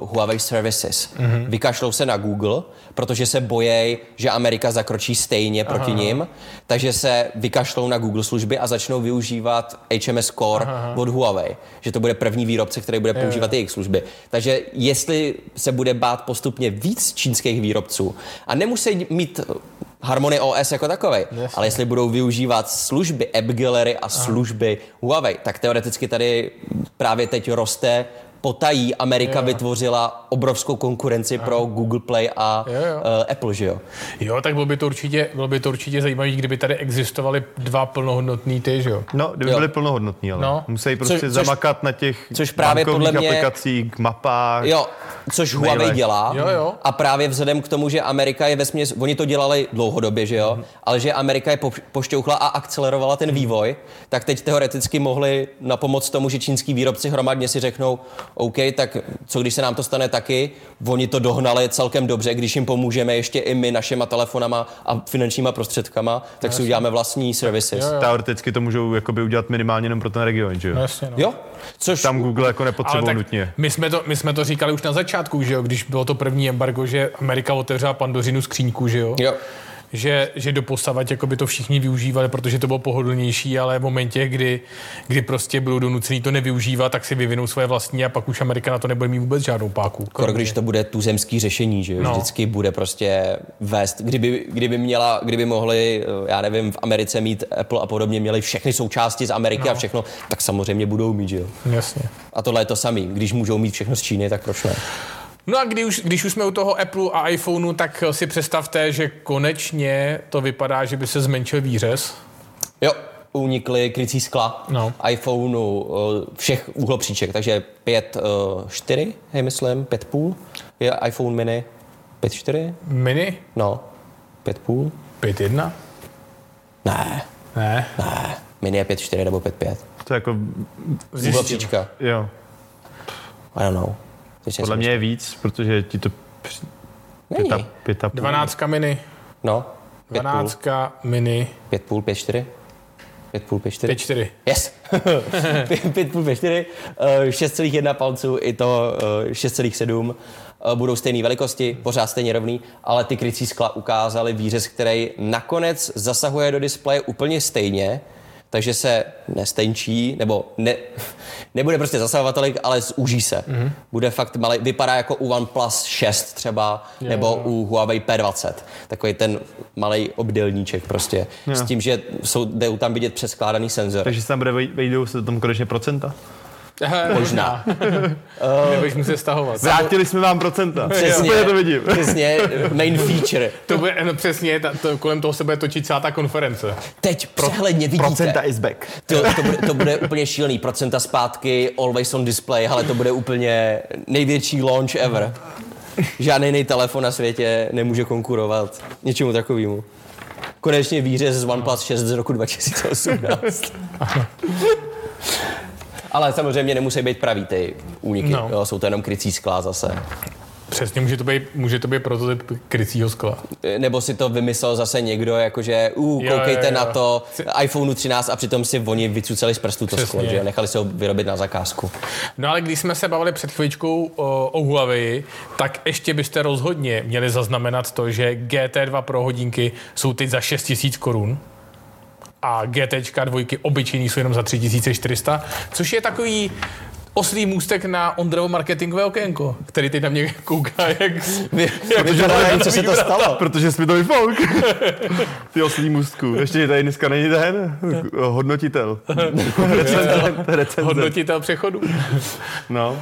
uh, Huawei Services. Mm-hmm. Vykašlou se na Google, protože se bojejí, že Amerika zakročí stejně Aha. proti nim, takže se vykašlou na Google služby a začnou využívat HMS Core Aha. od Huawei. Že to bude první výrobce, který bude používat jejich služby. Takže jestli se bude bát postupně víc čínských výrobců a nemusí mít Harmony OS jako takový, ale jestli budou využívat služby App Gallery a služby Huawei, tak teoreticky tady právě teď roste potají Amerika Jo. vytvořila obrovskou konkurenci pro Google Play a Jo, jo. Uh, Apple, že jo? Jo, tak bylo by to určitě, bylo by to určitě zajímavé, kdyby tady existovaly dva plnohodnotný ty, že jo. No, kdyby Jo. byly plnohodnotní, ale No. musí prostě což- zamakat na těch což právě bankovních podle mě- aplikacích, mapách. Jo, což Huawei dělá. Jo, jo. A právě vzhledem k tomu, že Amerika je ve směs, oni to dělali dlouhodobě, že jo, ale že Amerika je po- pošťouchla a akcelerovala ten vývoj, tak teď teoreticky mohli na pomoc tomu, že čínský výrobci hromadně si řeknou, OK, tak co když se nám to stane taky, oni to dohnali celkem dobře, když jim pomůžeme ještě i my našima telefonama a finančníma prostředkama, tak si uděláme vlastní services. Jo, jo. Teoreticky to můžou jakoby udělat minimálně jenom pro ten region, že jo? No, jasně, no. Jo, což Tam Google jako nepotřebuje nutně. my jsme, to, my jsme to říkali už na začátku, že jo, když bylo to první embargo, že Amerika otevřela pandořinu skříňku, že jo. Jo. Že, že doposavat jako by to všichni využívali, protože to bylo pohodlnější, ale v momentě, kdy, kdy prostě budou donucený to nevyužívat, tak si vyvinou svoje vlastní a pak už Amerika na to nebude mít vůbec žádnou páku. Skoro když to bude tuzemský řešení, že jo? No. Vždycky bude prostě vést. Kdyby, kdyby, měla, kdyby mohli, eh, já nevím, v Americe mít Apple a podobně, měli všechny součásti z Ameriky no. a všechno, tak samozřejmě budou mít, že jo? Jasně. A tohle je to samý. Když můžou mít všechno z Číny, tak proč ne? No a když už, když už jsme u toho Apple a iPhoneu, tak si představte, že konečně to vypadá, že by se zmenšil výřez. Jo, unikly krycí skla No. iPhoneu eh, všech úhlopříček, takže 5, 4, hej, myslím, 5,5 je iPhone mini 5,4, Mini? no, 5,5, 5.1? ne, Ne. ne, mini je 5,4 nebo 5,5. To je jako. Úhlopříčka, jo. I don't know. Podle mě je víc, protože ti to při- Není. pět a, pět a půl. 12 mini. No, 5,5, 12 mini. 5,5, 5,4. 5,5, 5,4. 5-4. Yes. 5,5, 5,4. eh, 6,1 palců, i to eh, 6,7. eh, Budou stejné velikosti, pořád stejně rovný, ale ty krycí skla ukázaly výřez, který nakonec zasahuje do displeje úplně stejně, takže se nestenčí, nebo ne, nebude prostě zasahovat tolik, ale zúží se. Mm-hmm. Bude fakt malý, vypadá jako u OnePlus 6 třeba, Jo, nebo jo. u Huawei P20. Takový ten malý obdélníček prostě. S tím, že jsou, jde tam vidět přeskládaný senzor. Takže se tam bude vej- vejdou se tam konečně procenta. Možná. Nebudeš muset stahovat. Vrátili jsme vám procenta. Přesně, Úplně to vidím. přesně, main feature. To bude, no přesně, ta, to, kolem toho se bude točit celá ta konference. Teď přehledně vidíte. Procenta is back. To, to, bude, to bude úplně šílený. Procenta zpátky, always on display, ale to bude úplně největší launch ever. Žádný jiný telefon na světě nemůže konkurovat něčemu takovému. Konečně výřez z OnePlus 6 z roku 2018. Ale samozřejmě nemusí být pravý ty úniky, No. jo, jsou to jenom krycí skla zase. Přesně, může to být, může to být prototyp krycího skla. Nebo si to vymyslel zase někdo, jakože, uh, Jo, koukejte jo, jo. na to iPhone 13 a přitom si oni vycucali z prstů to sklo, Přesně. že nechali se ho vyrobit na zakázku. No ale když jsme se bavili před chvíličkou o, o Huawei, tak ještě byste rozhodně měli zaznamenat to, že GT2 Pro hodinky jsou teď za 6000 korun a GT dvojky obyčejný jsou jenom za 3400, což je takový oslý můstek na Ondrovo marketingové okénko, který teď na mě kouká, jak... Vy, jak nevím, co se to stalo. Protože jsi mi to vyfouk. Ty oslý můstku. Ještě tady dneska není ten hodnotitel. Recenzent. recenzent. hodnotitel přechodu. No.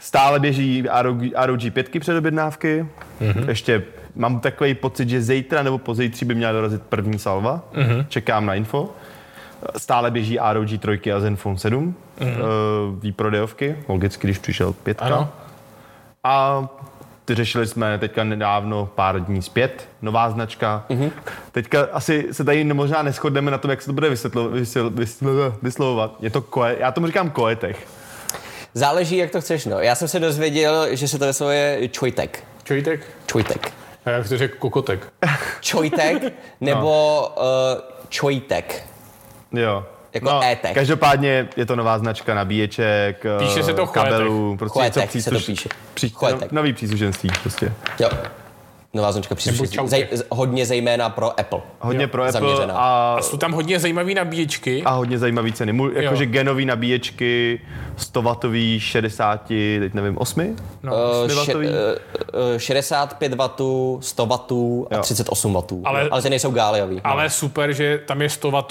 Stále běží ROG, ROG 5 předobjednávky. Mhm. Mm-hmm. Ještě mám takový pocit, že zítra nebo pozítří by měla dorazit první salva. Mhm. Mm-hmm. Čekám na info. Stále běží ROG 3 a Zenfone 7. Mm-hmm. Uh, výprodejovky, logicky, když přišel pětka. Ano. A ty řešili jsme teďka nedávno, pár dní zpět, nová značka. Mhm. Mm-hmm. Teďka asi se tady možná neschodneme na tom, jak se to bude vysvětlo, vysvětlo, vysvětlo, vyslovovat. Je to koe, já tomu říkám koetech. Záleží, jak to chceš, no. Já jsem se dozvěděl, že se to vyslovuje čojtek. Čojtek? Čojtek. A jak to řekl kokotek. Čojtek nebo uh, čojtek. Jo. Jako e-tech. Každopádně je to nová značka nabíječek, Píše se to kabelů, prostě Choetech něco se to přísluš- píše. Pří, Choetech. nový příslušenství prostě. Jo. Nová značka příslušenství. čautek. Zaj, hodně zejména pro Apple. Hodně Jo, pro Apple zaměřená. a, A jsou tam hodně zajímavé nabíječky. a hodně zajímavý ceny. Jakože genový nabíječky, 100 watový, 60, teď nevím, 8? No. Uh, 8 še, uh, uh, 65 W, 100 W a Jo. 38 W. Ale- ale ty nejsou gáliový. Ale super, že tam je 100 W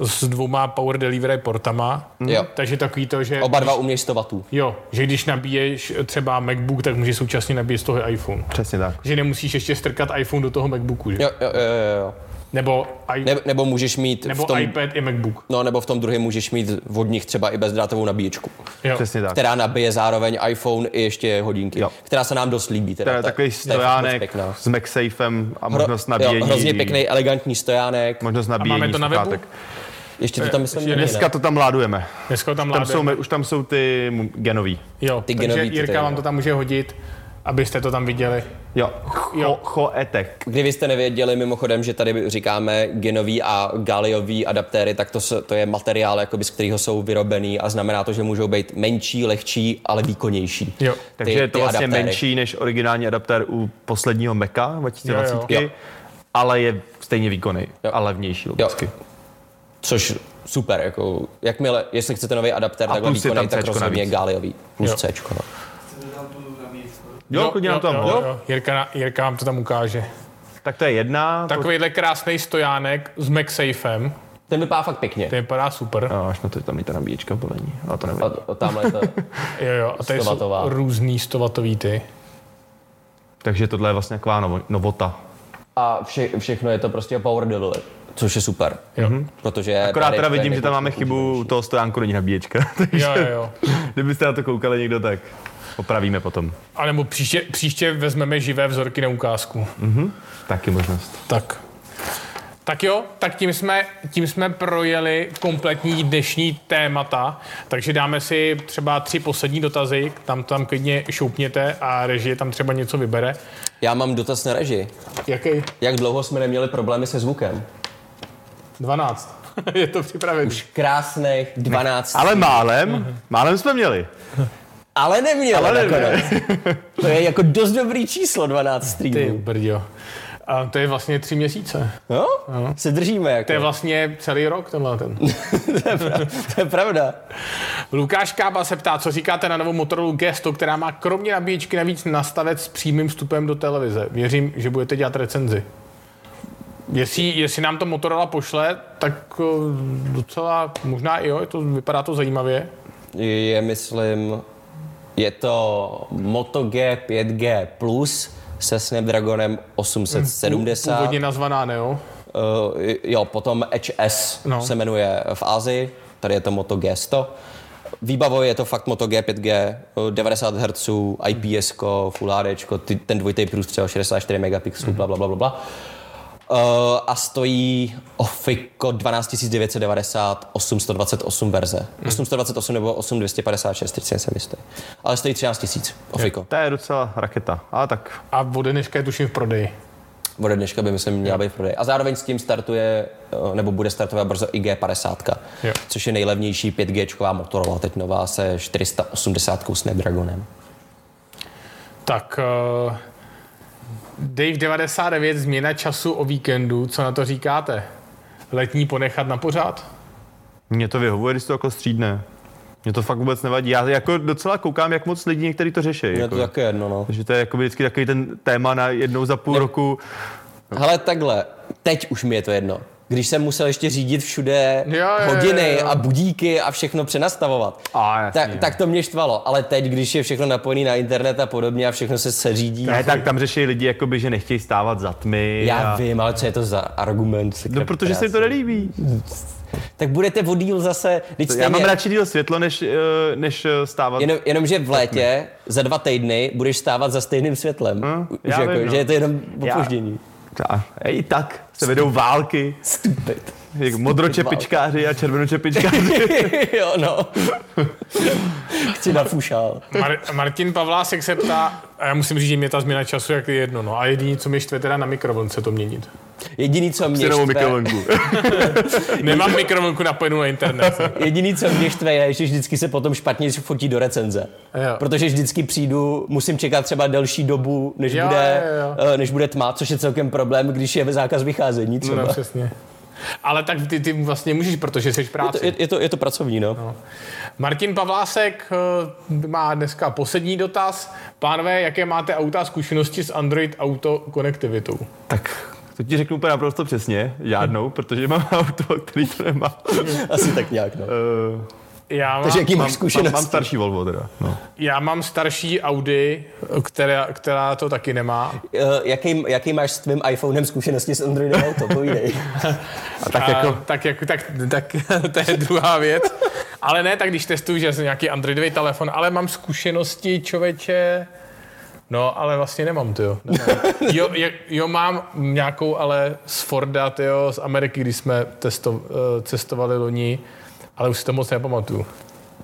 s dvouma power delivery portama. Jo. Takže takový to, že... Oba dva umějí 100 W. Jo, že když nabíješ třeba MacBook, tak můžeš současně nabíjet z toho iPhone. Přesně tak. Že nemusíš ještě strkat iPhone do toho MacBooku, že? Jo, jo, jo, jo, jo. Nebo, i, Ne, nebo můžeš mít nebo v tom, iPad i MacBook. no, nebo v tom druhém můžeš mít od nich třeba i bezdrátovou nabíječku, Jo. Přesně tak. která nabije zároveň iPhone i ještě hodinky, Jo. která se nám dost líbí. Teda. To je Ta- takový je stojánek pěkná. s MagSafem a Hro- možnost nabíjení. Jo, hrozně pěkný, elegantní stojánek. Možnost A nabíjení máme to na webu? Ještě to tam myslím, ne. Dneska to tam ládujeme. Dneska tam, Tam láde. jsou, už tam jsou ty genový. Jo, ty takže genový ty Jirka tady, vám no. to tam může hodit, abyste to tam viděli. Jo, Jo. cho, choetek. Kdybyste nevěděli mimochodem, že tady říkáme genový a galiový adaptéry, tak to, se- to je materiál, jakoby, z kterého jsou vyrobený a znamená to, že můžou být menší, lehčí, ale výkonnější. Jo. Takže Ty- je to vlastně adaptéry. menší než originální adaptér u posledního Maca 2020, Jo, jo. ale je stejně výkonný Jo. a levnější logicky. Což super, jako, jakmile, jestli chcete nový adaptér, A takhle výkonný, tak rozhodně navíc. galiový, plus Jo. C. No. Chcete tam tu nabíječku? Jo, klidně nám tam. jo, Jo, jo. Jirka, na- Jirka vám to tam ukáže. Tak to je jedna. To, Takovýhle krásný stojánek s MagSafem, Ten vypadá fakt pěkně. to vypadá super. no, až na to tam je ta nabíječka bolení, ale to nevím. A, a tamhle to, Jo, jo, a tady 100 jsou různý 100 watový ty. Takže tohle je vlastně taková novo, novota. a vše, všechno je to prostě power delivery, což je super. Jo, Protože Akorát tady teda to je vidím, že tam máme chybu, u toho stojánku není nabíječka. Takže jo, jo. jo. kdybyste na to koukali někdo, tak opravíme potom. A nebo příště, příště vezmeme živé vzorky na ukázku. Taky možnost. Tak. Tak jo, tak tím jsme, tím jsme projeli kompletní dnešní témata, takže dáme si třeba tři poslední dotazy, tam tam klidně šoupněte a režie tam třeba něco vybere. Já mám dotaz na režii. Jaký? Jak dlouho jsme neměli problémy se zvukem? 12. je to připravené. Už krásných 12. Ale málem, málem jsme měli. Ale neměl Ale nakonec. To je jako dost dobrý číslo 12 Ty streamů. brďo. A to je vlastně tři měsíce. Jo? Se držíme jako. To je vlastně celý rok tenhle ten. to, je pravda. to je pravda. Lukáš Kába se ptá, co říkáte na novou Motorola Gesto, která má kromě nabíječky navíc nastavec s přímým vstupem do televize. Věřím, že budete dělat recenzi. Jestli, jestli nám to Motorola pošle, tak eh, docela, možná i jo, to, vypadá to zajímavě. Je, myslím, je to Moto G 5G Plus se Snapdragonem 870. Původně nazvaná Neo. Uh, jo, potom Edge S No. se jmenuje v Ázii, tady je to Moto G100. Výbavou je to fakt Moto G 5G, eh, 90 Hz, IPS, Full HD, ten dvojitý průstřel, 64 megapixelů, bla, bla, bla, bla, bla. Uh, a stojí Ofiko 12 990 828 verze. 828 nebo 8256, teď si nejsem jistý. Ale stojí 13 000 Ofiko. To je docela raketa. Ale tak A ode dneška je tuším v prodeji. Ode dneška by myslím měla být v prodeji. A zároveň s tím startuje, eh, nebo bude startovat brzo i G50, Jo. což je nejlevnější 5G Motorola, teď nová se 480 Snapdragonem. Tak uh, Dave 99, změna času o víkendu, co na to říkáte? Letní ponechat na pořád? Mně to vyhovuje, když to jako střídne. Mně to fakt vůbec nevadí. Já jako docela koukám, jak moc lidí některý to řeší. Je Jako. to také jedno, no. Takže to je jako vždycky takový ten téma na jednou za půl roku. Hele, takhle, teď už mi je to jedno. Když jsem musel ještě řídit všude Jo, jo, jo, hodiny jo. a budíky a všechno přenastavovat, A, tak, jo. tak to mě štvalo. Ale teď, když je všechno napojené na internet a podobně a všechno se seřídí, Ne, tak tam řeší lidi, jakoby, že nechtějí stávat za tmy. já a... vím, ale co je to za argument? No, protože se jim to nelíbí. Tak budete o díl zase, teď Já stejně, mám radši díl světlo, než, eh, než eh, stávat. jenom, jenomže v létě za dva týdny budeš stávat za stejným světlem. Hm, Už já jako, vím, no. že je to jenom Já- opoždění. A, I tak se vedou války. Stupid. Jak modročepičkáři a červenočepičkáři. jo, no. Chci na fušál. Mar- Martin Pavlásek se ptá, a já musím říct, že mě ta změna času jak je jedno, no. A jediný, co mě štve teda na mikrovlnce to měnit. Jediný, co mě štve, mikrovlnku. Nemám mikrovlnku napojenou na internet. jediný, co mě štve, je, že vždycky se potom špatně fotí do recenze. Jo. Protože vždycky přijdu, musím čekat třeba delší dobu, než, Jo, bude, jo, eh, než bude tma, což je celkem problém, když je zákaz vycházení No, třeba. no, přesně. Ale tak ty, ty vlastně můžeš, protože jsi v je, práci. to, je, je, to, je to pracovní, no. no. Martin Pavlásek eh, má dneska poslední dotaz. Pánové, jaké máte auta zkušenosti s Android Auto konektivitou? tak to ti řeknu úplně naprosto přesně. Žádnou, protože mám auto, který to nemá. Asi tak nějak, no. Uh, Já mám, Takže jaký máš mám, zkušenosti? mám starší Volvo teda. No. já mám starší Audi, která, která to taky nemá. Eh, jaký, jaký máš s tvým iPhonem zkušenosti s Androidem Auto? Povídej. A tak A, jako, tak, jako, tak, tak, to je druhá věc. Ale ne tak, když testuju, že jsem nějaký Androidový telefon, ale mám zkušenosti, člověče, No, ale vlastně nemám, ty jo. jo, jo. Jo, mám nějakou, ale z Forda, tyjo, z Ameriky, když jsme testo, eh, cestovali loni, ale už si to moc nepamatuju.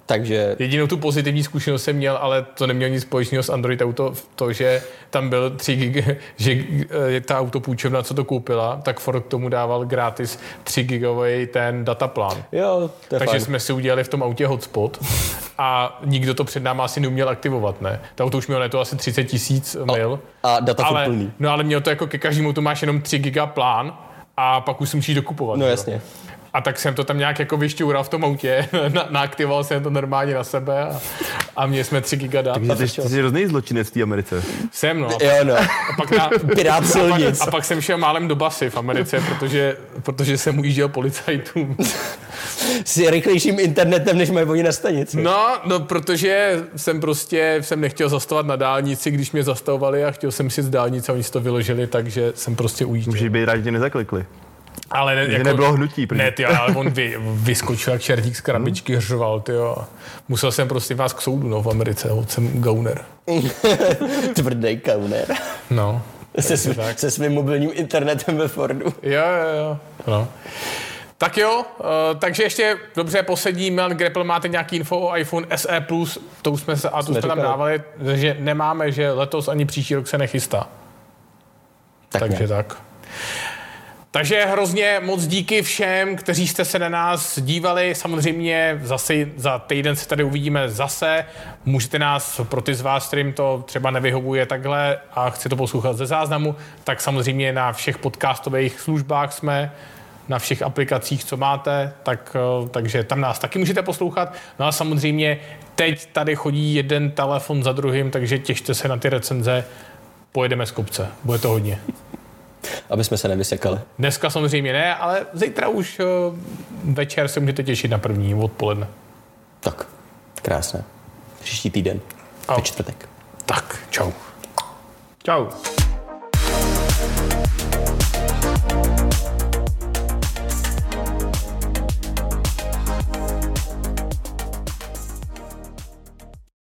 Takže Jedinou tu pozitivní zkušenost jsem měl, ale to nemělo nic společného s Android Auto, to, že tam byl 3 gig, že eh, ta autopůjčovna, co to koupila, tak Ford k tomu dával gratis 3 gigový ten dataplán. jo, to je Takže fajn. jsme si udělali v tom autě hotspot a nikdo to před náma asi neuměl aktivovat, ne? To auto už mělo to asi 30 tisíc mil. A data ale, plný. no ale mělo to jako ke každému, tu máš jenom 3 giga plán a pak už si musíš dokupovat. No že jo? A tak jsem to tam nějak jako vyšťoural v tom autě, na, naaktivoval jsem to normálně na sebe a, a měli jsme 3 giga dat. takže ty, ty jsi hrozný zločinec v té Americe. Jsem, no. Jo, no. A pak, na, Pirát silnic. a pak jsem šel málem do basy v Americe, protože, protože jsem ujížděl policajtům. S rychlejším internetem, než mají oni na stanici. No, no, protože jsem prostě, jsem nechtěl zastavovat na dálnici, když mě zastavovali a chtěl jsem si z dálnice a oni si to vyložili, takže jsem prostě ujížděl. Můžeš být rád, že tě nezaklikli. Ale ne, Že nebylo hnutí. Protože... Ne, ty, ale on vy, vyskočil jak čertík z krabičky, hřval, ty jo. Musel jsem prostě vás k soudu, no, v Americe, jsem gauner. Tvrdý kauner. No. Se, sv- se svým mobilním internetem ve Fordu. Jo, jo, jo. No. Tak jo, uh, takže ještě dobře, poslední Milan Greppel, máte nějaký info o iPhone SE+, to už jsme se, a to jsme tam říkali. dávali, že nemáme, že letos ani příští rok se nechystá. Tak takže ne. tak. Takže hrozně moc díky všem, kteří jste se na nás dívali. Samozřejmě zase za týden se tady uvidíme zase. Můžete nás, pro ty z vás, kterým to třeba nevyhovuje takhle a chci to poslouchat ze záznamu, tak samozřejmě na všech podcastových službách jsme na všech aplikacích, co máte, tak, eh, takže tam nás taky můžete poslouchat. No a samozřejmě teď tady chodí jeden telefon za druhým, takže těšte se na ty recenze. Pojedeme z kopce, bude to hodně. Aby jsme se nevysekali. Dneska samozřejmě ne, ale zítra už eh, večer se můžete těšit na první odpoledne. Tak, krásné. Příští týden, ve čtvrtek. Tak, čau. Čau.